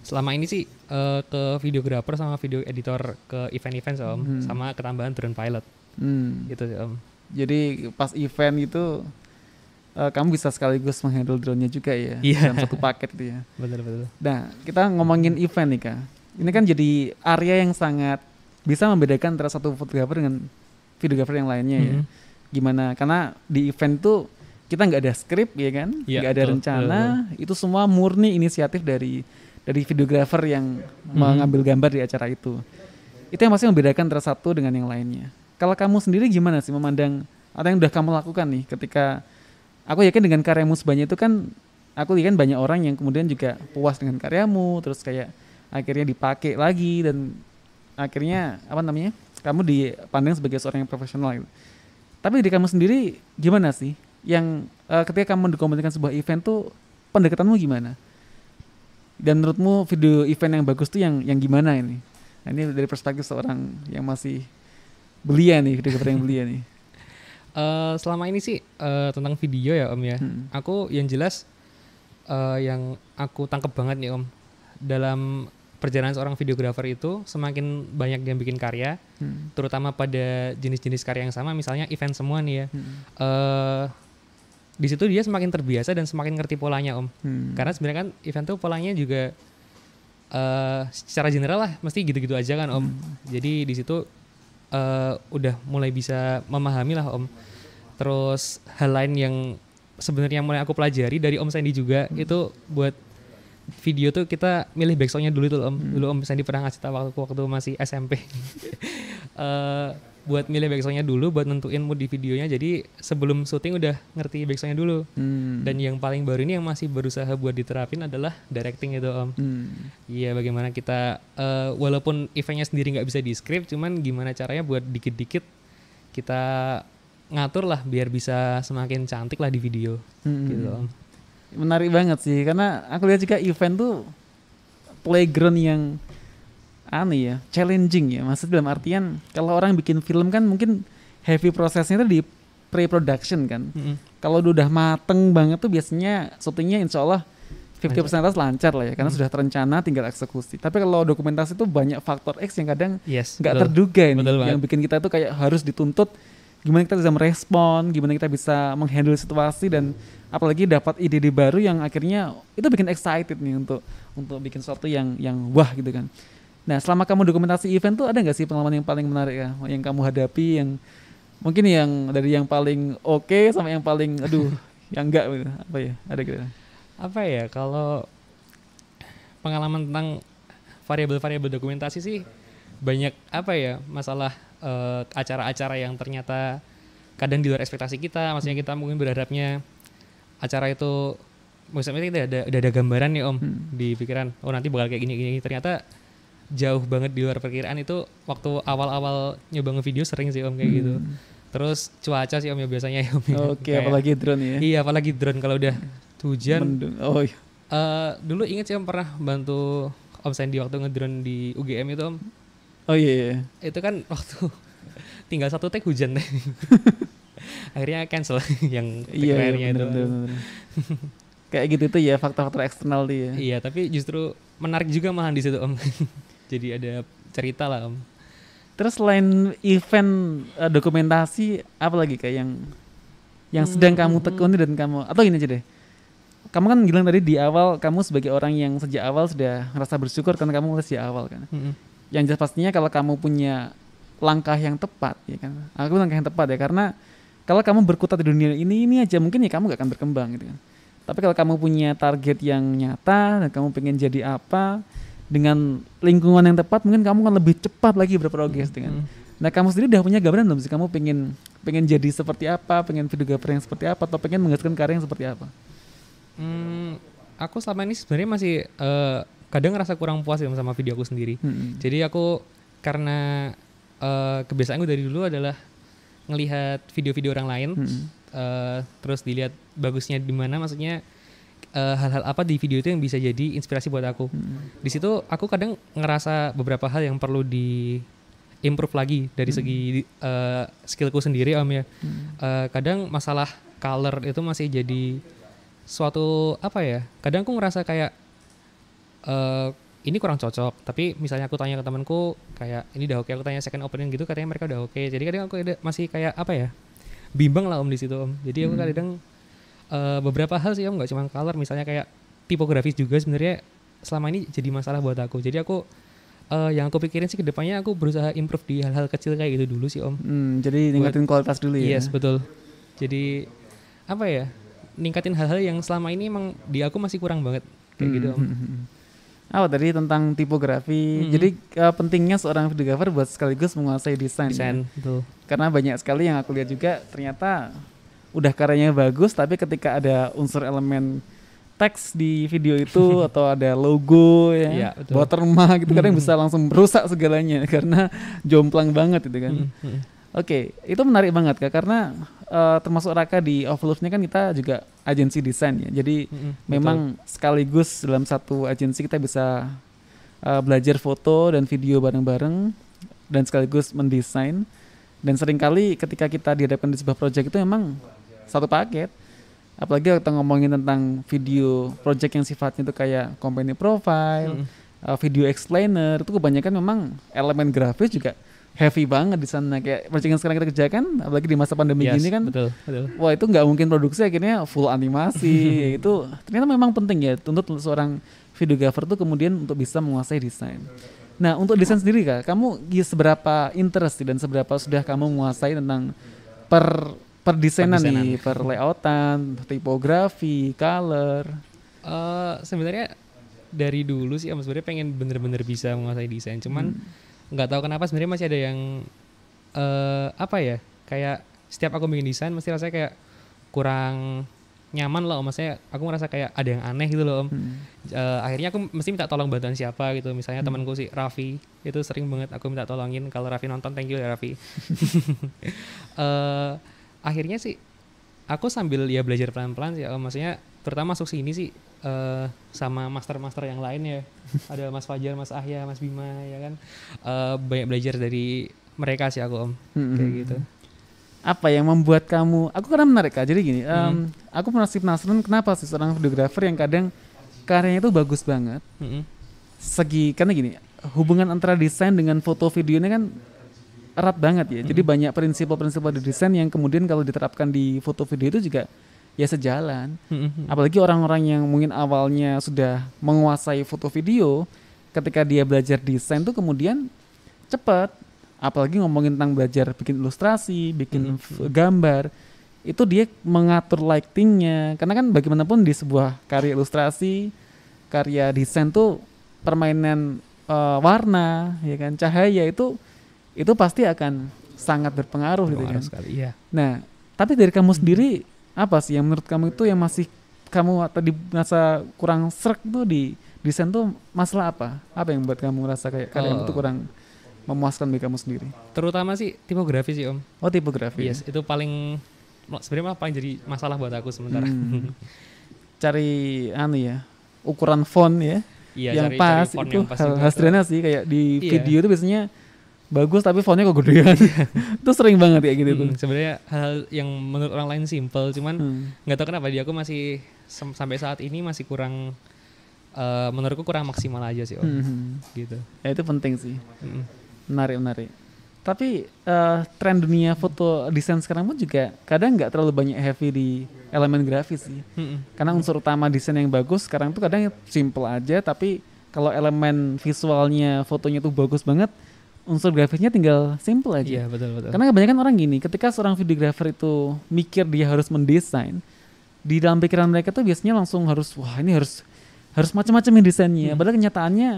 Selama ini sih eh, ke videografer sama video editor ke event-event om, Hmm. sama ketambahan drone pilot Hmm. gitu sih om. Jadi pas event itu eh, kamu bisa sekaligus menghandle drone-nya juga ya Iya. dalam satu paket itu ya. Betul betul. Nah, kita ngomongin event nih kak. Ini kan jadi area yang sangat bisa membedakan antara satu fotografer dengan videografer yang lainnya ya. Mhm. Gimana? Karena di event tuh kita nggak ada skrip ya kan, Iya, nggak ada betul, rencana. Itu semua murni inisiatif dari dari videografer yang Mhm. mengambil gambar di acara itu. Itu yang pasti membedakan antara satu dengan yang lainnya. Kalau kamu sendiri gimana sih memandang apa yang udah kamu lakukan nih ketika aku yakin dengan karyamu sebanyak itu kan aku yakin banyak orang yang kemudian juga puas dengan karyamu terus kayak akhirnya dipakai lagi dan akhirnya apa namanya kamu dipandang sebagai seorang yang profesional gitu. Tapi dari kamu sendiri gimana sih yang eh, ketika kamu dokumentasikan sebuah event tuh pendekatanmu gimana? Dan menurutmu video event yang bagus tuh yang yang gimana ini? Nah, ini dari perspektif seorang yang masih belia nih, videografer yang belia nih. Eh, selama ini sih eh, tentang video ya om ya. Hmm. Aku yang jelas eh, yang aku tangkep banget nih om dalam perjalanan seorang videografer itu semakin banyak yang bikin karya, Hmm. terutama pada jenis-jenis karya yang sama, misalnya event semua nih ya. Hmm. eh di situ dia semakin terbiasa dan semakin ngerti polanya om. Hmm. Karena sebenarnya kan event tuh polanya juga eh secara general lah mesti gitu-gitu aja kan om. Jadi di situ eh udah mulai bisa memahami lah om. Terus hal lain yang sebenarnya mulai aku pelajari dari om Sandy juga itu buat video tuh kita milih backsoundnya dulu tuh om. Dulu om Sandy pernah ngasih tahu waktu waktu masih SMP. eh buat milih backsoundnya dulu buat nentuin mood di videonya jadi sebelum syuting udah ngerti backsoundnya dulu Hmm. dan yang paling baru ini yang masih berusaha buat diterapin adalah directing itu om Hmm. Iya bagaimana kita eh, walaupun eventnya sendiri nggak bisa di script cuman gimana caranya buat dikit-dikit kita ngatur lah biar bisa semakin cantik lah di video Hmm. gitu om. menarik banget sih karena aku lihat juga event tuh playground yang aneh ya challenging ya maksud dalam artian kalau orang bikin film kan mungkin heavy prosesnya itu di pre-production kan Mm-mm. kalau udah mateng banget tuh biasanya syutingnya insya Allah 50% atas lancar lah ya karena Hmm. sudah terencana tinggal eksekusi tapi kalau dokumentasi itu banyak faktor X yang kadang Yes. nggak betul. terduga ini Betul yang bikin kita tuh kayak harus dituntut gimana kita bisa merespon gimana kita bisa menghandle situasi dan apalagi dapat ide-ide baru yang akhirnya itu bikin excited nih untuk untuk bikin sesuatu yang yang wah gitu kan nah selama kamu dokumentasi event tuh ada nggak sih pengalaman yang paling menarik ya? Yang kamu hadapi yang mungkin yang dari yang paling oke sama yang paling aduh yang enggak gitu. Apa ya? Ada gitu. Apa ya? Kalau pengalaman tentang variabel-variabel dokumentasi sih banyak apa ya masalah eh, acara-acara yang ternyata kadang di luar ekspektasi kita. Maksudnya kita mungkin berharapnya acara itu maksudnya kita ada udah ada gambaran nih om Hmm. di pikiran. Oh nanti bakal kayak gini gini. Ternyata jauh banget di luar perkiraan itu waktu awal-awal nyoba ngevideo sering sih om kayak gitu Hmm. terus cuaca sih om ya biasanya ya om ya. oke Kayak- apalagi drone ya iya apalagi drone kalau udah hujan Mendung. oh iya. Eh, dulu inget sih om pernah bantu Om Sandy waktu ngedrone di UGM itu om oh iya, iya. itu kan waktu tinggal satu take hujan deh akhirnya cancel yang take Iya, iya terakhirnya itu bener, bener, bener. Kayak gitu tuh ya faktor-faktor eksternal tuh ya. iya tapi justru menarik juga malahan di situ om jadi ada cerita lah om Terus selain event eh, dokumentasi apa lagi kayak yang yang sedang Hmm, kamu hmm, tekuni dan kamu atau gini aja deh. Kamu kan bilang tadi di awal kamu sebagai orang yang sejak awal sudah merasa bersyukur karena kamu mulai sejak awal kan. Mm-mm. Yang jelas pastinya kalau kamu punya langkah yang tepat ya kan. Aku langkah yang tepat ya karena kalau kamu berkutat di dunia ini ini aja mungkin ya kamu gak akan berkembang gitu kan. Tapi kalau kamu punya target yang nyata dan kamu pengen jadi apa dengan lingkungan yang tepat mungkin kamu akan lebih cepat lagi berprogres dengan. Mm. Nah kamu sendiri udah punya gambaran belum sih kamu pengen pengen jadi seperti apa, pengen videografer yang seperti apa, atau pengen menghasilkan karya yang seperti apa? Hmm, aku selama ini sebenarnya masih eh, kadang ngerasa kurang puas ya sama video aku sendiri Hmm. Jadi aku karena eh, kebiasaanku dari dulu adalah ngelihat video-video orang lain, Hmm. eh, terus dilihat bagusnya di mana, maksudnya eh, hal-hal apa di video itu yang bisa jadi inspirasi buat aku. Hmm. Di situ aku kadang ngerasa beberapa hal yang perlu di improve lagi dari Hmm. segi uh, skillku sendiri om ya. Hmm. Uh, kadang masalah color itu masih jadi suatu apa ya? Kadang aku ngerasa kayak eh ini kurang cocok. Tapi misalnya aku tanya ke temanku kayak ini udah oke, aku tanya second opinion gitu katanya mereka udah oke. Jadi kadang aku ada, masih kayak apa ya? Bimbang lah om di situ om. Jadi aku Hmm. kadang eh, beberapa hal sih om nggak cuma color, misalnya kayak tipografis juga sebenarnya selama ini jadi masalah buat aku. Jadi aku eh, yang aku pikirin sih ke depannya aku berusaha improve di hal-hal kecil kayak gitu dulu sih om. Hmm, jadi ningkatin kualitas dulu ya. Yes betul. Jadi apa ya? Ningkatin hal-hal yang selama ini emang di aku masih kurang banget kayak gitu om. Hmm, hmm, hmm. Apa tadi tentang tipografi. Hmm. Jadi eh, pentingnya seorang videographer buat sekaligus menguasai desain. ya. Desain betul. Karena banyak sekali yang aku lihat juga ternyata udah karyanya bagus tapi ketika ada unsur elemen teks di video itu atau ada logo ya, betul. watermark gitu kadang Hmm. bisa langsung merusak segalanya karena jomplang banget itu kan. Mm, mm. Oke, itu menarik banget kak karena eh, termasuk Raka di Overlook-nya kan kita juga agensi desain ya. Jadi Mm-mm, memang sekaligus dalam satu agensi kita bisa uh, belajar foto dan video bareng-bareng dan sekaligus mendesain dan sering kali ketika kita dihadapkan di sebuah proyek itu memang satu paket apalagi kita ngomongin tentang video project yang sifatnya itu kayak company profile, Mm-mm. uh, video explainer itu kebanyakan memang elemen grafis juga heavy banget di sana kayak project yang sekarang kita kerjakan apalagi di masa pandemi Yes, gini kan betul betul. wah itu nggak mungkin produksi akhirnya full animasi itu ternyata memang penting ya untuk seorang videographer tuh kemudian untuk bisa menguasai desain. Nah untuk desain sendiri kak, kamu ya seberapa interest dan seberapa sudah kamu menguasai tentang per per desainan Perdesainan. nih, per layoutan, tipografi, color. Eh sebenarnya dari dulu sih om sebenarnya pengen bener-bener bisa menguasai desain. Cuman nggak tahu kenapa sebenarnya masih ada yang eh apa ya? Kayak setiap aku bikin desain mesti rasanya kayak kurang nyaman loh. Maksudnya aku ngerasa kayak ada yang aneh gitu loh om. Hmm. Eh, akhirnya aku mesti minta tolong bantuan siapa gitu. Misalnya Hmm. temanku si Raffi itu sering banget aku minta tolongin. Kalau Raffi nonton thank you ya Raffi. Eh, akhirnya sih aku sambil ya belajar pelan-pelan sih. Maksudnya terutama masuk sini sih eh, sama master-master yang lain ya. Ada Mas Fajar, Mas Ahya, Mas Bima ya kan. Eh, banyak belajar dari mereka sih aku om. Hmm. Kayak gitu. Apa yang membuat kamu? Aku karena menarik kak. Jadi gini, em, Hmm. aku masih penasaran kenapa sih seorang videographer yang kadang karyanya itu bagus banget. Mm-mm. segi karena gini hubungan antara desain dengan foto video ini kan erat banget ya. Jadi banyak prinsip-prinsip di desain yang kemudian kalau diterapkan di foto video itu juga ya sejalan. Mm-mm. Apalagi orang-orang yang mungkin awalnya sudah menguasai foto video, ketika dia belajar desain tuh kemudian cepat. Apalagi ngomongin tentang belajar bikin ilustrasi, bikin f- gambar, itu dia mengatur lightingnya. Karena kan bagaimanapun di sebuah karya ilustrasi, karya desain tuh permainan eh, warna, ya kan, cahaya itu itu pasti akan sangat berpengaruh gitu kan. Sekali. Iya. Nah, tapi dari kamu sendiri apa sih yang menurut kamu itu yang masih kamu tadi merasa kurang serk tuh di desain tuh masalah apa? Apa yang buat kamu merasa kayak kalian Oh. itu kurang memuaskan bagi kamu sendiri? Terutama sih tipografi sih om. Oh tipografi. Yes, itu paling sebenarnya paling jadi masalah buat aku sementara. Hmm. Cari anu ya ukuran font ya Iya, yang cari- cari pas font itu yang pas hal, juga hal tuh. sederhana sih kayak di Iya. video itu biasanya bagus tapi fontnya kok gedean. itu sering banget kayak gitu tuh. Mm, sebenarnya hal yang menurut orang lain simple, cuman Hmm. nggak tahu kenapa di aku masih sampai saat ini masih kurang eh, menurutku kurang maksimal aja sih om. Hmm. Gitu. Ya itu penting sih. Mm. menarik menarik tapi eh, tren dunia foto desain sekarang pun juga kadang nggak terlalu banyak heavy di elemen grafis sih Mm-mm. karena unsur utama desain yang bagus sekarang tuh kadang simple aja tapi kalau elemen visualnya fotonya tuh bagus banget unsur grafisnya tinggal simple aja Iya betul betul. karena kebanyakan orang gini ketika seorang videographer itu mikir dia harus mendesain di dalam pikiran mereka tuh biasanya langsung harus wah ini harus harus macam-macam nih desainnya Hmm. padahal kenyataannya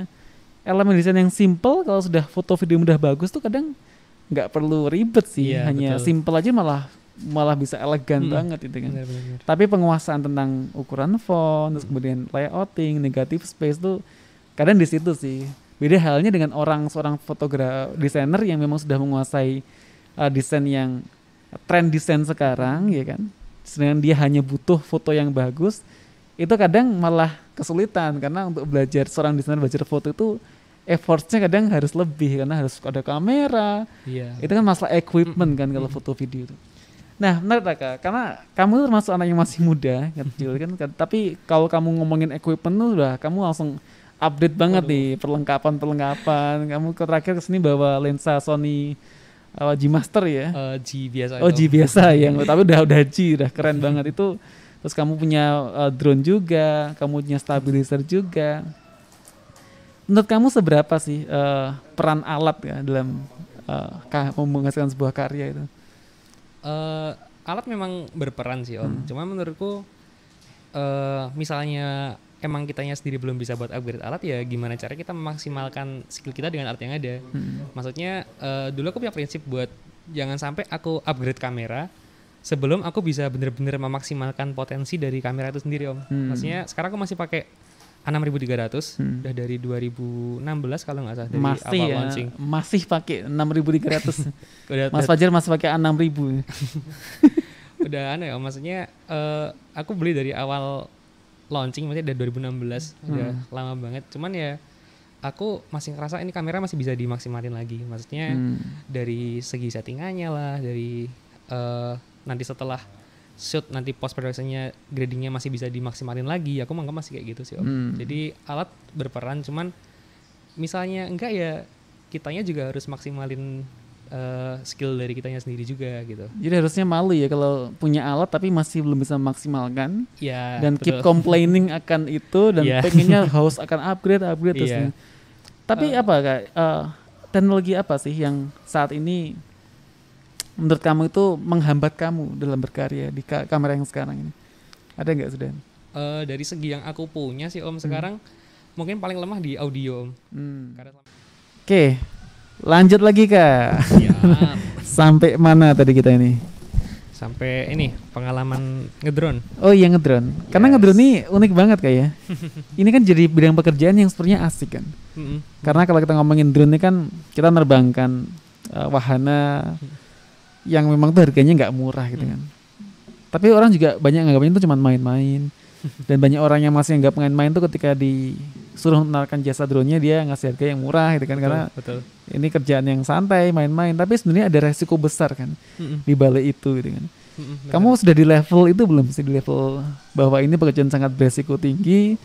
elemen desain yang simple kalau sudah foto video udah bagus tuh kadang nggak perlu ribet sih Iya, hanya betul. simple aja malah malah bisa elegan Hmm. banget itu kan Benar, benar, benar. tapi penguasaan tentang ukuran font terus kemudian layouting negative space tuh kadang di situ sih beda halnya dengan orang seorang fotografer desainer yang memang sudah menguasai uh, desain yang tren desain sekarang ya kan sedangkan dia hanya butuh foto yang bagus itu kadang malah kesulitan karena untuk belajar seorang desainer belajar foto itu effortnya kadang harus lebih karena harus ada kamera. Iya. Itu kan masalah equipment kan kalau foto video itu. Nah, menarik Raka, karena kamu termasuk anak yang masih muda, kecil kan, kan, tapi kalau kamu ngomongin equipment tuh udah kamu langsung update banget Waduh. nih perlengkapan-perlengkapan. Kamu ke terakhir ke sini bawa lensa Sony uh, G Master ya. Eh, G biasa Oh itu. G biasa yang tapi udah udah G udah keren banget itu. Terus kamu punya uh, drone juga, kamu punya stabilizer juga. Menurut kamu seberapa sih uh, peran alat ya dalam uh, ka- menghasilkan sebuah karya itu? Eh, alat memang berperan sih om. Hmm. Cuma menurutku eh misalnya emang kitanya sendiri belum bisa buat upgrade alat ya gimana cara kita memaksimalkan skill kita dengan alat yang ada. Hmm. Maksudnya eh, dulu aku punya prinsip buat jangan sampai aku upgrade kamera sebelum aku bisa bener-bener memaksimalkan potensi dari kamera itu sendiri om. Hmm. Maksudnya sekarang aku masih pakai A6300 Hmm. udah dari 2016 kalau nggak salah dari masih awal ya, launching. masih pakai 6300. Udah, Mas Fajar masih pakai A6000. udah aneh ya maksudnya eh, aku beli dari awal launching maksudnya dari 2016 udah Hmm. lama banget cuman ya aku masih ngerasa ini kamera masih bisa dimaksimalin lagi maksudnya Hmm. dari segi settingannya lah dari eh, nanti setelah shoot nanti post productionnya gradingnya masih bisa dimaksimalin lagi aku menganggap masih kayak gitu sih om Hmm. jadi alat berperan cuman misalnya enggak ya kitanya juga harus maksimalin eh, skill dari kitanya sendiri juga gitu Jadi harusnya malu ya kalau punya alat tapi masih belum bisa memaksimalkan ya dan keep betul. complaining akan itu dan Iya. pengennya harus akan upgrade upgrade terus. Iya. ya. Tapi apa kak eh, teknologi apa sih yang saat ini menurut kamu itu menghambat kamu dalam berkarya di ka- kamera yang sekarang ini? Ada nggak sudah? Eh, dari segi yang aku punya sih om sekarang mungkin paling lemah di audio om Hmm. Oke, lanjut lagi kak. Sampai mana tadi kita ini? sampai ini pengalaman ngedrone Oh iya ngedrone. Karena Yes. ngedrone ini unik banget kayak ya. ini kan jadi bidang pekerjaan yang sebenarnya asik kan. Mm-mm. Karena kalau kita ngomongin drone ini kan kita nerbangkan uh, wahana yang memang tuh harganya nggak murah gitu kan. Tapi orang juga banyak nganggapnya itu cuma main-main. Dan banyak orang yang masih nggak main-main tuh ketika disuruh menawarkan jasa drone-nya dia ngasih harga yang murah gitu kan karena betul, ini kerjaan yang santai main-main tapi sebenarnya ada resiko besar kan Mm-mm. di balik itu gitu kan. Mm-mm, benar. Kamu sudah di level itu belum sih di level bahwa ini pekerjaan sangat beresiko tinggi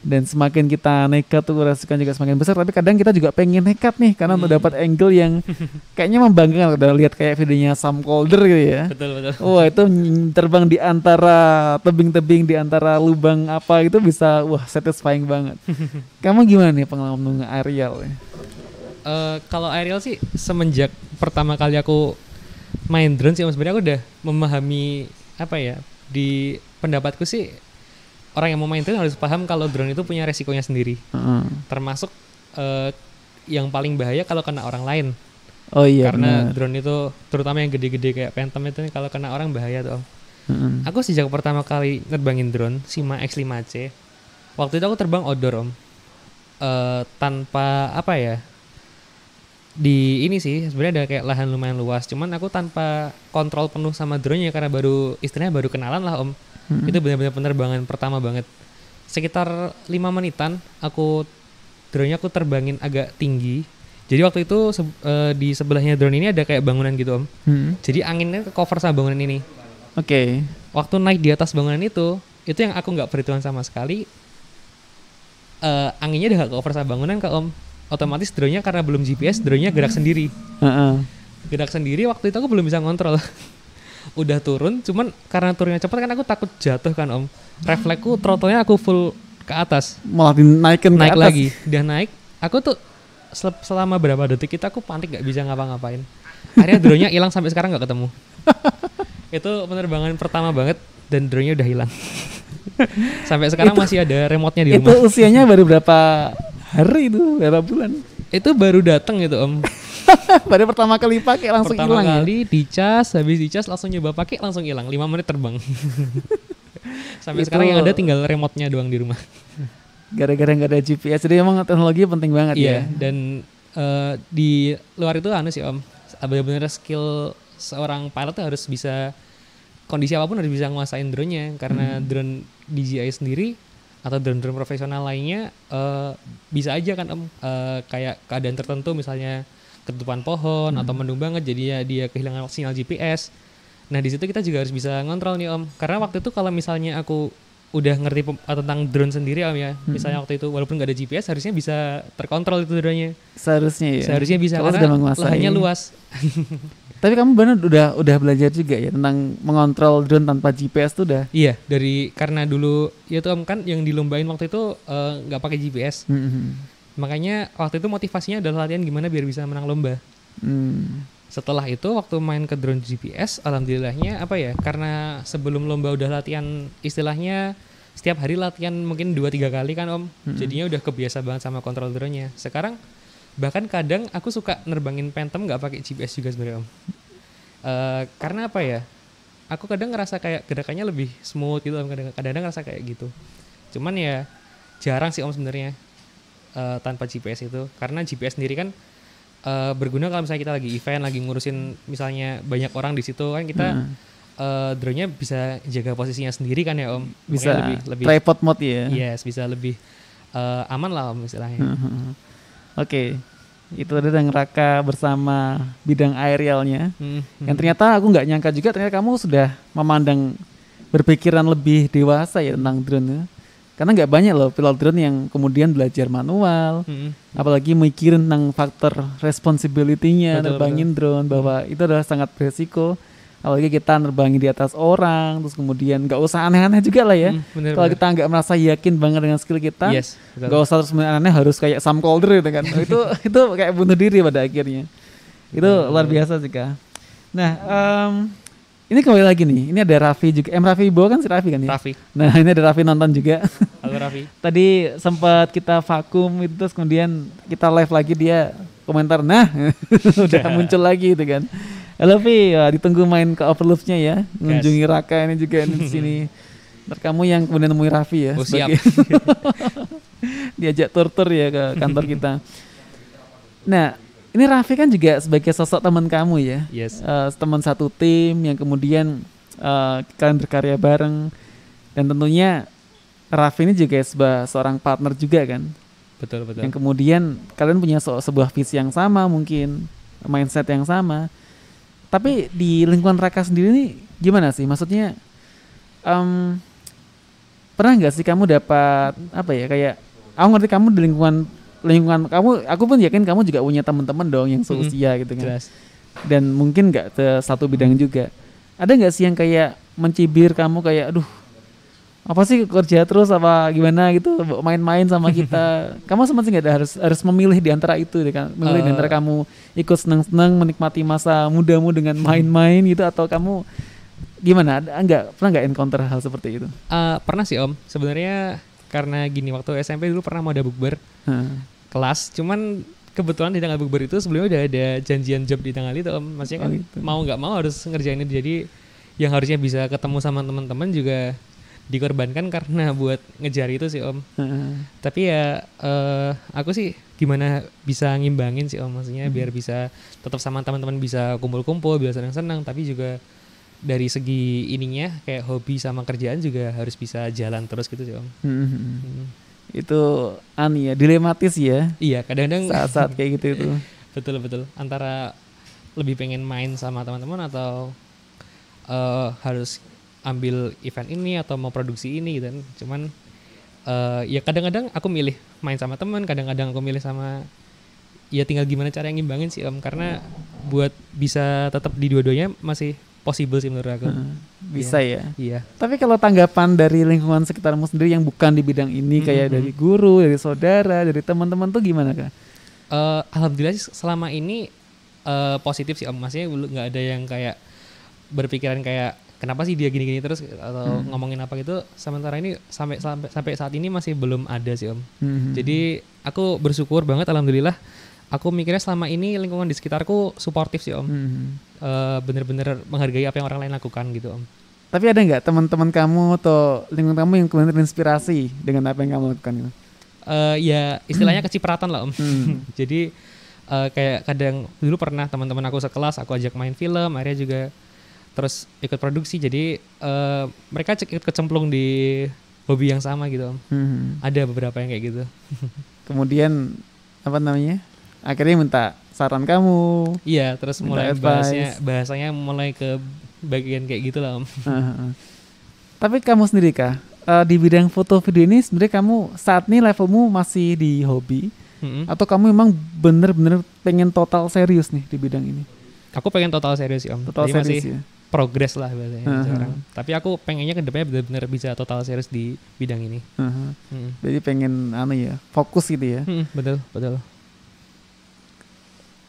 dan semakin kita nekat tuh resikonya juga semakin besar tapi kadang kita juga pengen nekat nih karena untuk Hmm. dapat angle yang kayaknya membanggakan udah lihat kayak videonya Sam Calder gitu ya. betul betul Wah itu terbang di antara tebing-tebing di antara lubang apa itu bisa wah satisfying banget. Kamu gimana nih pengalaman dengan aerial? ya? Eh, kalau aerial sih semenjak pertama kali aku main drone sih sebenarnya aku udah memahami apa ya di pendapatku sih orang yang mau main drone harus paham kalau drone itu punya resikonya sendiri Heeh. termasuk eh, yang paling bahaya kalau kena orang lain Oh iya karena benar. drone itu terutama yang gede-gede kayak Phantom itu kalau kena orang bahaya tuh Om. Heeh. Aku sejak pertama kali nerbangin drone Sima X5C waktu itu aku terbang outdoor om Eh, tanpa apa ya di ini sih sebenarnya ada kayak lahan lumayan luas cuman aku tanpa kontrol penuh sama drone nya karena baru istilahnya baru kenalan lah om Mm-mm. itu benar-benar penerbangan pertama banget sekitar lima menitan aku drone nya aku terbangin agak tinggi jadi waktu itu se- eh, di sebelahnya drone ini ada kayak bangunan gitu om Hmm. jadi anginnya ke cover sama bangunan ini Oke. waktu naik di atas bangunan itu itu yang aku nggak perhitungan sama sekali eh anginnya udah gak cover sama bangunan kak om otomatis drone-nya karena belum GPS drone-nya gerak sendiri Heeh. gerak sendiri waktu itu aku belum bisa ngontrol udah turun cuman karena turunnya cepat kan aku takut jatuh kan om. Refleksku throttle-nya aku full ke atas. Malah dinaikin ke naik atas. lagi udah naik. Aku tuh sel- selama berapa detik kita aku panik gak bisa ngapa-ngapain. Akhirnya drone-nya hilang sampai sekarang nggak ketemu. Itu penerbangan pertama banget dan drone-nya udah hilang. Sampai sekarang masih ada remote-nya di Itu rumah usianya baru berapa hari itu, berapa bulan? itu baru datang gitu om Pada pertama kali pakai langsung pertama hilang ya. kali dicas habis dicas langsung nyoba pakai langsung hilang. 5 menit terbang. Sampai Itu- sekarang yang ada tinggal remote-nya doang di rumah. Gara-gara nggak ada GPS, jadi emang teknologi penting banget Iya, ya. dan eh, di luar itu anu sih Om, benar-benar skill seorang pilot tuh harus bisa kondisi apa pun harus bisa nguasain drone-nya. Karena Hmm. drone DJI sendiri atau drone-drone profesional lainnya eh, bisa aja kan om. Eh, kayak keadaan tertentu misalnya ketutupan pohon atau mendung banget jadi ya dia kehilangan sinyal GPS. Nah di situ kita juga harus bisa ngontrol nih om karena waktu itu kalau misalnya aku udah ngerti tentang drone sendiri om ya misalnya waktu itu walaupun nggak ada GPS harusnya bisa terkontrol itu dronenya Seharusnya ya. seharusnya bisa Kalau karena lahannya luas Tapi kamu benar udah udah belajar juga ya tentang mengontrol drone tanpa GPS tuh udah. Iya, dari karena dulu ya tuh Om kan yang dilombain waktu itu eh, nggak pakai GPS. Hmm. Makanya waktu itu motivasinya adalah latihan gimana biar bisa menang lomba. Hmm. Setelah itu waktu main ke drone GPS, alhamdulillahnya apa ya? Karena sebelum lomba udah latihan istilahnya setiap hari latihan mungkin 2 3 kali kan Om. Jadinya udah kebiasa banget sama kontrol drone-nya. Sekarang bahkan kadang aku suka nerbangin Phantom nggak pakai GPS juga sebenarnya Om. Eh, karena apa ya? Aku kadang ngerasa kayak gerakannya lebih smooth gitu Kadang-kadang ngerasa kayak gitu. Cuman ya jarang sih Om sebenarnya eh, tanpa GPS itu. Karena GPS sendiri kan eh, berguna kalau misalnya kita lagi event, lagi ngurusin misalnya banyak orang di situ kan kita Hmm. eh, drone-nya bisa jaga posisinya sendiri kan ya Om. Makanya Bisa lebih lebih tripod mode ya. yes, bisa lebih eh, aman lah Om istilahnya. Hmm. Oke. Itu tadi yang Raka bersama bidang aerialnya. Hmm, Yang ternyata aku nggak nyangka juga ternyata kamu sudah memandang berpikiran lebih dewasa ya tentang drone. Karena nggak banyak loh pilot drone yang kemudian belajar manual, hmm, apalagi mikirin tentang faktor responsibility-nya Betul, nerbangin drone bahwa itu adalah sangat beresiko. Apalagi kita nerbangin di atas orang, terus kemudian nggak usah aneh-aneh juga lah ya. hmm, Kalau kita nggak merasa yakin banget dengan skill kita, yes, nggak usah terus aneh harus kayak Sam Calder gitu kan. itu itu kayak bunuh diri pada akhirnya. Itu Betul, luar biasa sih kak. Nah, em, ini kembali lagi nih. Ini ada Raffi juga. M Raffi Bo kan si Raffi kan ya. Raffi, Nah, ini ada Raffi nonton juga. halo Raffi. Tadi sempat kita vakum itu terus kemudian kita live lagi dia komentar. Nah, udah muncul lagi gitu kan. Halo Vi, Wah, ditunggu main ke Overloop-nya ya. Mengunjungi Raka ini juga di sini. Ntar kamu yang kemudian nemui Raffi ya. Oh, siap. diajak tur-tur ya ke kantor kita. Nah, ini Raffi kan juga sebagai sosok teman kamu ya. Yes, Eh, teman satu tim yang kemudian eh, kalian berkarya bareng. Dan tentunya Raffi ini juga sebuah seorang partner juga kan? Betul betul. yang kemudian kalian punya se- sebuah visi yang sama mungkin mindset yang sama. Tapi di lingkungan Raka sendiri nih gimana sih? Maksudnya em, pernah nggak sih kamu dapat apa ya kayak aku ngerti kamu di lingkungan lingkungan kamu aku pun yakin kamu juga punya teman-teman dong yang seusia gitu kan. Jelas. dan mungkin nggak ke satu bidang juga. Ada nggak sih yang kayak mencibir kamu kayak aduh apa sih kerja terus apa gimana? gitu main-main sama kita. Kamu sama sih nggak ada harus harus memilih di antara itu deh kan? Memilih di Eh. antara kamu ikut seneng-seneng menikmati masa mudamu dengan main-main gitu atau kamu gimana? Ada nggak pernah nggak encounter hal seperti itu? Eh, pernah sih Om. Sebenarnya karena gini waktu SMP dulu pernah mau ada bukber. Kelas, cuman kebetulan di tanggal bukber itu sebelumnya udah ada janjian job di tanggal itu Om. Maksudnya Oh, kan gitu. mau nggak mau harus ngerjain itu. Jadi yang harusnya bisa ketemu sama teman-teman juga dikorbankan karena buat ngejar itu sih Om. Hah. Tapi ya eh, aku sih gimana bisa ngimbangin sih Om. Maksudnya Hmm. biar bisa tetap sama teman-teman bisa kumpul-kumpul, bisa senang-senang, tapi juga dari segi ininya kayak hobi sama kerjaan juga harus bisa jalan terus gitu sih Om. Hmm. Hmm. Itu ani ya dilematis ya. Iya, kadang-kadang saat-saat kayak gitu itu. Betul betul. Antara lebih pengen main sama teman-teman atau eh, harus ambil event ini atau mau produksi ini gitu kan. Cuman eh, ya kadang-kadang aku milih main sama teman, kadang-kadang aku milih sama ya tinggal gimana cara yang ngimbangin sih Om. Karena buat bisa tetap di dua-duanya masih possible sih menurut aku. Hah. bisa ya Iya. Tapi kalau tanggapan dari lingkungan sekitarmu sendiri yang bukan di bidang ini kayak Mhm. dari guru, dari saudara, dari teman-teman tuh gimana kak? Eh, alhamdulillah sih selama ini eh, positif sih om maksudnya belum nggak ada yang kayak berpikiran kayak kenapa sih dia gini-gini terus atau ngomongin apa gitu sementara ini sampai sampai sampai saat ini masih belum ada sih om Mhm. jadi aku bersyukur banget alhamdulillah aku mikirnya selama ini lingkungan di sekitarku suportif sih om Mhm. Eh, bener-bener menghargai apa yang orang lain lakukan gitu om Tapi ada nggak teman-teman kamu atau lingkungan kamu yang kemudian terinspirasi dengan apa yang kamu lakukan? Gitu? Eh, ya istilahnya kecipratan lah om Hmm. jadi eh, kayak kadang dulu pernah teman-teman aku sekelas aku ajak main film akhirnya juga terus ikut produksi jadi eh, mereka cek- ikut kecemplung di hobi yang sama gitu om. Hmm. Ada beberapa yang kayak gitu. Kemudian apa namanya? Akhirnya minta saran kamu. Iya, terus mulai advice. bahasnya bahasanya mulai ke bagian kayak gitu lah om. Tapi kamu sendiri kah eh, di bidang foto video ini sebenarnya kamu saat ini levelmu masih di hobi Mm-mm. atau kamu memang bener-bener pengen total serius nih di bidang ini? Aku pengen total serius sih om. Total Jadi masih serius ya. progres lah bahasanya Aha. sekarang. Tapi aku pengennya ke depannya benar-benar bisa total serius di bidang ini. Heeh. Mm-mm. Jadi pengen anu ya, fokus gitu ya. Mm-mm, betul, betul.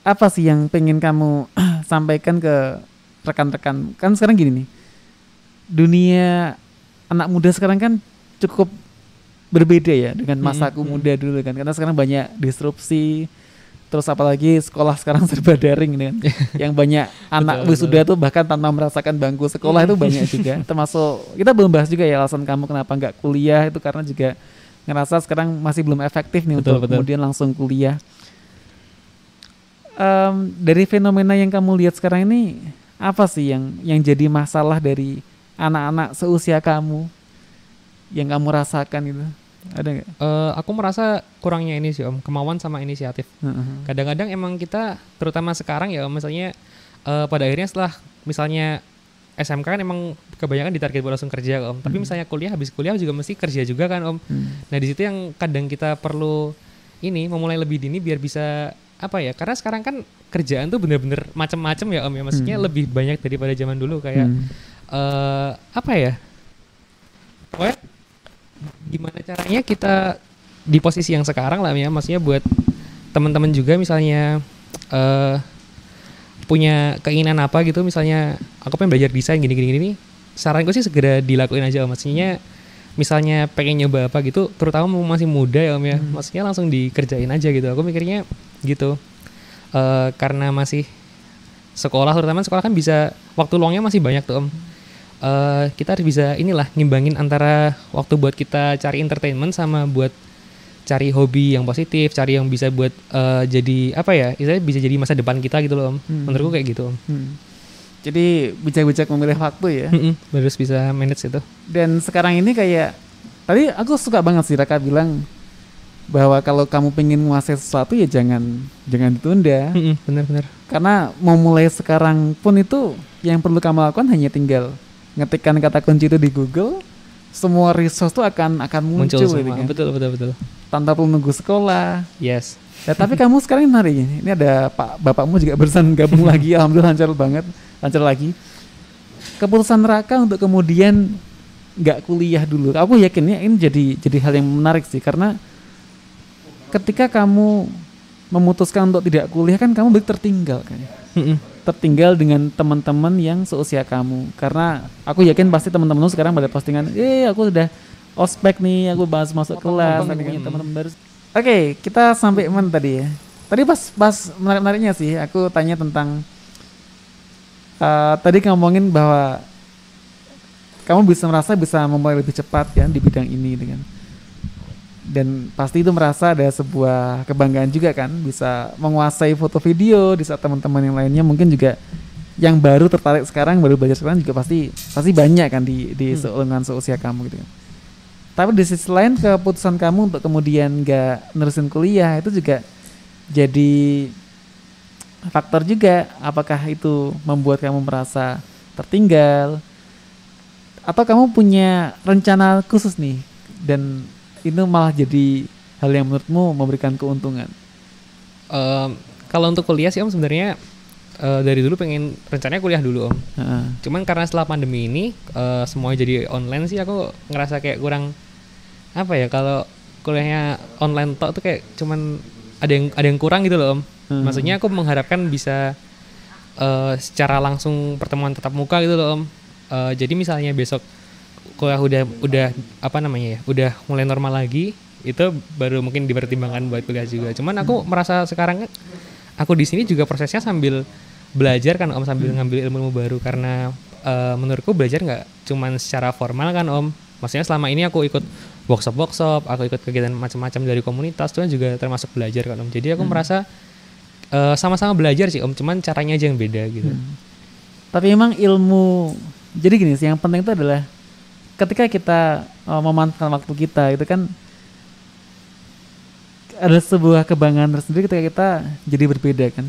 Apa sih yang pengen kamu sampaikan ke rekan-rekan? Kan sekarang gini nih. Dunia anak muda sekarang kan cukup berbeda ya dengan masa aku Mm-mm, muda dulu kan. Karena sekarang banyak disrupsi. Terus apalagi sekolah sekarang serba daring kan. yang banyak anak wisuda tuh bahkan tanpa merasakan bangku sekolah itu banyak juga. Termasuk kita belum bahas juga ya alasan kamu kenapa nggak kuliah itu karena juga ngerasa sekarang masih belum efektif nih Betul, untuk betul. kemudian langsung kuliah. Em, dari fenomena yang kamu lihat sekarang ini apa sih yang yang jadi masalah dari anak-anak seusia kamu yang kamu rasakan itu ada nggak? Eh, aku merasa kurangnya ini sih om, kemauan sama inisiatif. Kadang-kadang emang kita, terutama sekarang ya, om, misalnya eh, pada akhirnya setelah misalnya SMK kan emang kebanyakan ditarget buat langsung kerja om. Tapi Hmm. misalnya kuliah, habis kuliah juga mesti kerja juga kan om. Hmm. Nah di situ yang kadang kita perlu ini memulai lebih dini biar bisa apa ya? Karena sekarang kan kerjaan tuh bener-bener macem-macem ya om ya. Maksudnya Hmm. lebih banyak daripada zaman dulu kayak Hmm. eh apa ya? Pokoknya gimana caranya kita di posisi yang sekarang lah ya, maksudnya buat teman-teman juga misalnya eh punya keinginan apa gitu, misalnya aku pengen belajar desain gini-gini gini, saranku sih segera dilakuin aja, Om. maksudnya misalnya pengen nyoba apa gitu, terutama mau masih muda ya om ya, Hmm. maksudnya langsung dikerjain aja gitu. Aku mikirnya gitu, Eh karena masih sekolah terutama sekolah kan bisa waktu luangnya masih banyak tuh om eh kita harus bisa inilah ngimbangin antara waktu buat kita cari entertainment sama buat cari hobi yang positif cari yang bisa buat eh, jadi apa ya istilahnya bisa jadi masa depan kita gitu loh om Hmm. menurutku kayak gitu om Hmm. Jadi bijak-bijak memilih waktu ya. Mm-mm, harus bisa manage itu Dan sekarang ini kayak tadi aku suka banget sih Raka bilang bahwa kalau kamu pengen menguasai sesuatu ya jangan jangan ditunda. Mm-mm, bener-bener Karena mau mulai sekarang pun itu yang perlu kamu lakukan hanya tinggal ngetikkan kata kunci itu di Google, semua resource tuh akan akan muncul, muncul, gitu semua kan. betul betul betul tanpa perlu nunggu sekolah. yes Ya, tapi kamu sekarang menarik ini. Ini ada Pak Bapakmu juga barusan gabung lagi, alhamdulillah lancar banget, lancar lagi. Keputusan Raka untuk kemudian nggak kuliah dulu. Aku yakinnya ini jadi jadi hal yang menarik sih karena ketika kamu memutuskan untuk tidak kuliah kan kamu berarti tertinggal kan. Tertinggal dengan teman-teman yang seusia kamu. Karena aku yakin pasti teman-temanmu sekarang pada postingan, "Eh, aku sudah ospek nih, aku bahas masuk kelas, teman-teman baru." Oke, kita sampai mana tadi ya? Tadi pas pas menarik-menariknya sih, aku tanya tentang eh, tadi kamu ngomongin bahwa kamu bisa merasa bisa memulai lebih cepat ya di bidang ini dengan dan pasti itu merasa ada sebuah kebanggaan juga kan bisa menguasai foto video di saat teman-teman yang lainnya mungkin juga yang baru tertarik sekarang baru belajar sekarang juga pasti pasti banyak kan di di Hmm. seusia kamu gitu kan. Tapi di sisi lain keputusan kamu untuk kemudian nggak nerusin kuliah itu juga jadi faktor juga apakah itu membuat kamu merasa tertinggal atau kamu punya rencana khusus nih dan itu malah jadi hal yang menurutmu memberikan keuntungan. Em, kalau untuk kuliah sih om sebenarnya eh, dari dulu pengen rencananya kuliah dulu om. Heeh. cuman karena setelah pandemi ini eh, semuanya jadi online sih aku ngerasa kayak kurang apa ya kalau kuliahnya online tok tuh kayak cuman ada yang ada yang kurang gitu loh om. Hmm. maksudnya aku mengharapkan bisa eh, secara langsung pertemuan tatap muka gitu loh om. Eh, jadi misalnya besok kuliah udah udah apa namanya ya udah mulai normal lagi itu baru mungkin dipertimbangkan buat kuliah juga. Cuman aku merasa sekarang aku di sini juga prosesnya sambil belajar kan om sambil ngambil ilmu, ilmu baru. Karena eh, menurutku belajar nggak cuman secara formal kan om. Maksudnya selama ini aku ikut workshop workshop aku ikut kegiatan macam-macam dari komunitas itu kan juga termasuk belajar kan om. Jadi aku merasa eh, sama-sama belajar sih om. Cuman caranya aja yang beda gitu. Hmm. Tapi emang ilmu jadi gini sih yang penting itu adalah ketika kita uh, memanfaatkan waktu kita itu kan ada sebuah kebanggaan tersendiri ketika kita jadi berbeda kan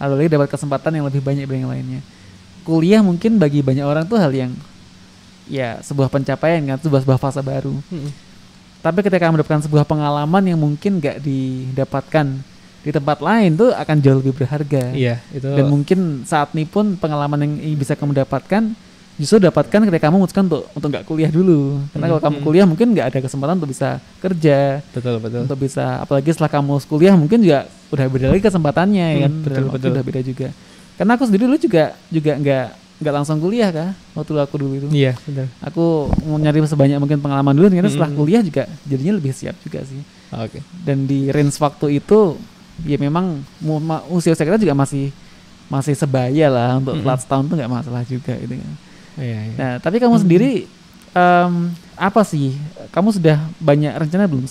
Mm-mm. apalagi dapat kesempatan yang lebih banyak dari yang lainnya kuliah mungkin bagi banyak orang tuh hal yang ya sebuah pencapaian kan sebuah sebuah fase baru Mm-mm. tapi ketika mendapatkan sebuah pengalaman yang mungkin gak didapatkan di tempat lain tuh akan jauh lebih berharga Iya, itu dan mungkin saat ini pun pengalaman yang bisa kamu dapatkan justru dapatkan ketika kamu memutuskan untuk untuk nggak kuliah dulu karena Hmm, kalau kamu hmm. kuliah mungkin nggak ada kesempatan untuk bisa kerja betul betul. untuk bisa apalagi setelah kamu kuliah mungkin juga udah beda lagi kesempatannya ya Hmm, kan betul, betul. udah beda juga karena aku sendiri dulu juga juga nggak nggak langsung kuliah kah waktu aku dulu itu Iya, betul. aku mau nyari sebanyak mungkin pengalaman dulu ternyata setelah Hmm. kuliah juga jadinya lebih siap juga sih Oke. dan di range waktu itu ya memang usia usia kita juga masih masih sebaya lah untuk Mm-mm. telat setahun tuh nggak masalah juga gitu kan. Iya, iya. Nah tapi kamu Mm-mm. sendiri em, apa sih? Kamu sudah banyak rencana belum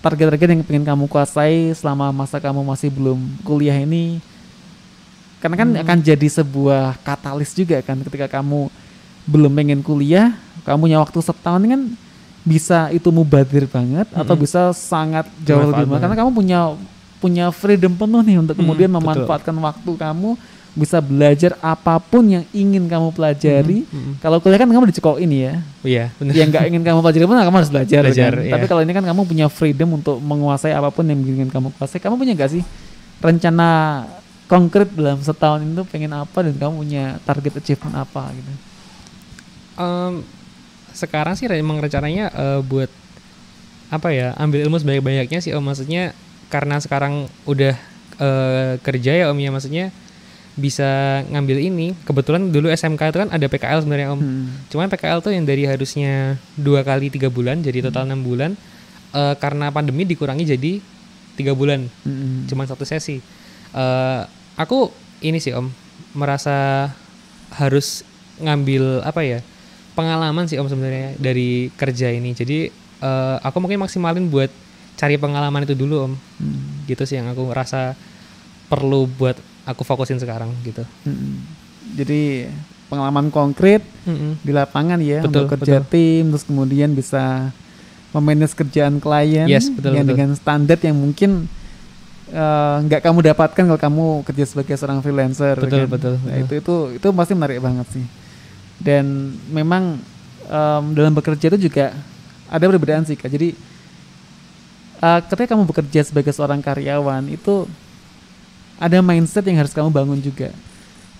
target-target yang pengen kamu kuasai selama masa kamu masih belum kuliah ini? Karena kan Hmm. akan jadi sebuah katalis juga kan ketika kamu belum pengen kuliah, kamu punya waktu setahun kan bisa itu mubadir banget atau Mm-mm. bisa sangat jauh lebih banget karena kamu punya punya freedom penuh nih untuk Mm-mm, kemudian betul. memanfaatkan waktu kamu bisa belajar apa pun yang ingin kamu pelajari. Mm-mm. Kalau kuliah kan kamu dicekokin ya. Iya, benar. yang nggak ingin kamu pelajari pun kamu harus belajar. Belajar, kan? iya. Tapi kalau ini kan kamu punya freedom untuk menguasai apa pun yang ingin kamu kuasai. Kamu punya nggak sih rencana konkret dalam setahun itu pengen apa dan kamu punya target achievement apa gitu? Em, sekarang sih emang rencananya eh, buat apa ya ambil ilmu sebanyak-banyaknya sih om maksudnya karena sekarang udah eh, kerja ya om ya maksudnya bisa ngambil ini. Kebetulan dulu SMK itu kan ada PKL sebenarnya om. Hmm. cuman PKL tuh yang dari harusnya dua kali tiga bulan jadi total enam bulan eh, karena pandemi dikurangi jadi tiga bulan. Hmm. cuman satu sesi. Eh, aku ini sih om merasa harus ngambil apa ya pengalaman sih om sebenarnya dari kerja ini. Jadi eh, aku mungkin maksimalin buat cari pengalaman itu dulu om. Hmm. gitu sih yang aku rasa perlu buat aku fokusin sekarang gitu Hmm. Jadi pengalaman konkret di lapangan ya Betul, untuk kerja tim terus kemudian bisa memanage kerjaan klien Yes, betul, yang betul. dengan standar yang mungkin eh, nggak kamu dapatkan kalau kamu kerja sebagai seorang freelancer Betul, kan. betul, Nah, betul. itu itu itu pasti menarik banget sih dan memang em, dalam bekerja itu juga ada perbedaan sih kak jadi eh, ketika kamu bekerja sebagai seorang karyawan itu ada mindset yang harus kamu bangun juga.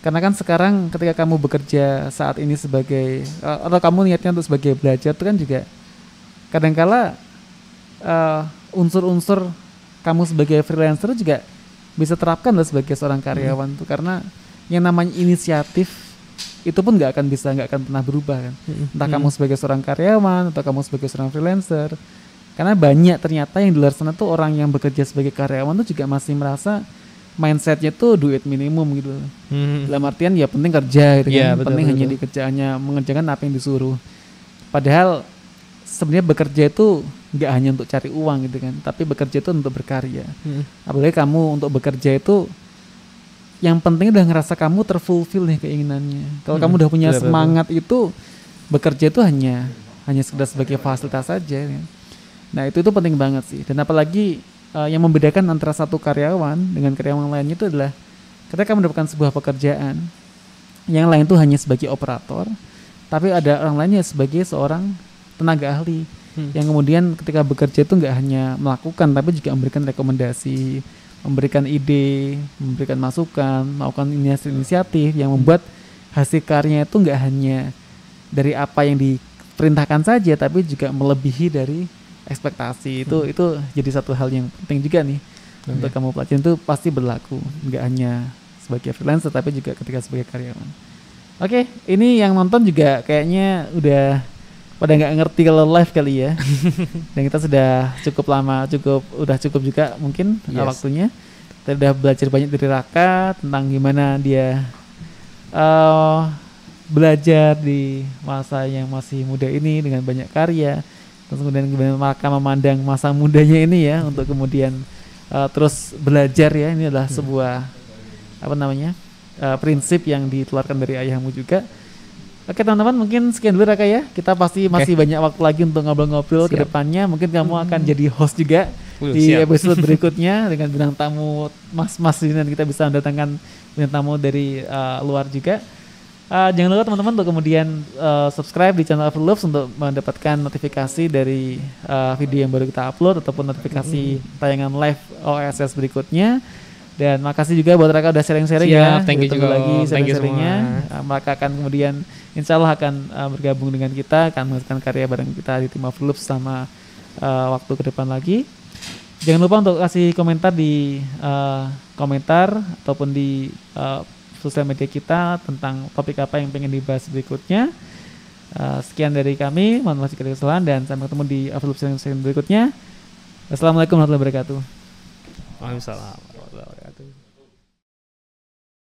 Karena kan sekarang ketika kamu bekerja saat ini sebagai eh, atau kamu niatnya untuk sebagai belajar itu kan juga kadangkala eh, unsur-unsur kamu sebagai freelancer juga bisa terapkan lah sebagai seorang karyawan tuh. Karena yang namanya inisiatif itu pun nggak akan bisa nggak akan pernah berubah kan. Entah kamu sebagai seorang karyawan atau kamu sebagai seorang freelancer. Karena banyak ternyata yang di luar sana tuh orang yang bekerja sebagai karyawan tuh juga masih merasa mindsetnya tuh duit minimum gitu Hmm. dalam artian ya penting kerja gitu Iya, kan betul, penting betul, hanya betul. dikerjaannya mengerjakan apa yang disuruh padahal sebenarnya bekerja itu nggak hanya untuk cari uang gitu kan tapi bekerja itu untuk berkarya Hmm. apalagi kamu untuk bekerja itu yang penting udah ngerasa kamu terfulfill nih keinginannya kalau Hmm, kamu udah punya betul, betul. semangat itu bekerja itu hanya hanya sekedar sebagai fasilitas saja ya. nah itu itu penting banget sih dan apalagi eh, yang membedakan antara satu karyawan dengan karyawan lainnya itu adalah ketika mendapatkan sebuah pekerjaan yang lain tuh hanya sebagai operator tapi ada orang lainnya sebagai seorang tenaga ahli Hmm. yang kemudian ketika bekerja itu nggak hanya melakukan tapi juga memberikan rekomendasi, memberikan ide, memberikan masukan, melakukan inisiatif yang membuat hasil karyanya itu nggak hanya dari apa yang diperintahkan saja tapi juga melebihi dari ekspektasi itu itu jadi satu hal yang penting juga nih Oke. untuk kamu pelajari itu pasti berlaku nggak hanya sebagai freelancer tapi juga ketika sebagai karyawan. Oke, ini yang nonton juga kayaknya udah pada nggak ngerti kalau live kali ya. Dan kita sudah cukup lama, cukup udah cukup juga mungkin uh, Yes. waktunya. Kita udah belajar banyak dari Raka tentang gimana dia eh belajar di masa yang masih muda ini dengan banyak karya. Terus kemudian Raka memandang masa mudanya ini ya untuk kemudian eh, terus belajar ya. Ini adalah sebuah apa namanya? eh, prinsip yang ditularkan dari ayahmu juga. Oke teman-teman mungkin sekian dulu Raka ya. Kita pasti masih banyak waktu lagi untuk ngobrol-ngobrol ke depannya. Mungkin kamu akan jadi host juga Wih, di siap. episode berikutnya dengan bintang tamu mas-mas ini dan kita bisa mendatangkan bintang tamu dari uh, luar juga. Uh, jangan lupa teman-teman untuk kemudian uh, subscribe di channel Overloops untuk mendapatkan notifikasi dari uh, video yang baru kita upload ataupun notifikasi tayangan live OSS berikutnya. Dan makasih juga buat Raka udah sharing-sharing ya. Siap, thank you juga, lagi Om. Thank you sharing-sharingnya. Uh, Maka akan kemudian insya Allah akan uh, bergabung dengan kita, akan melakukan karya bareng kita di tim Overloops sama uh, waktu ke depan lagi. Jangan lupa untuk kasih komentar di uh, komentar ataupun di uh, sosial media kita tentang topik apa yang pengen dibahas berikutnya. Uh, sekian dari kami, mohon maaf jika ada kesalahan dan sampai ketemu di session berikutnya. Wassalamualaikum warahmatullahi wabarakatuh. Waalaikumsalam.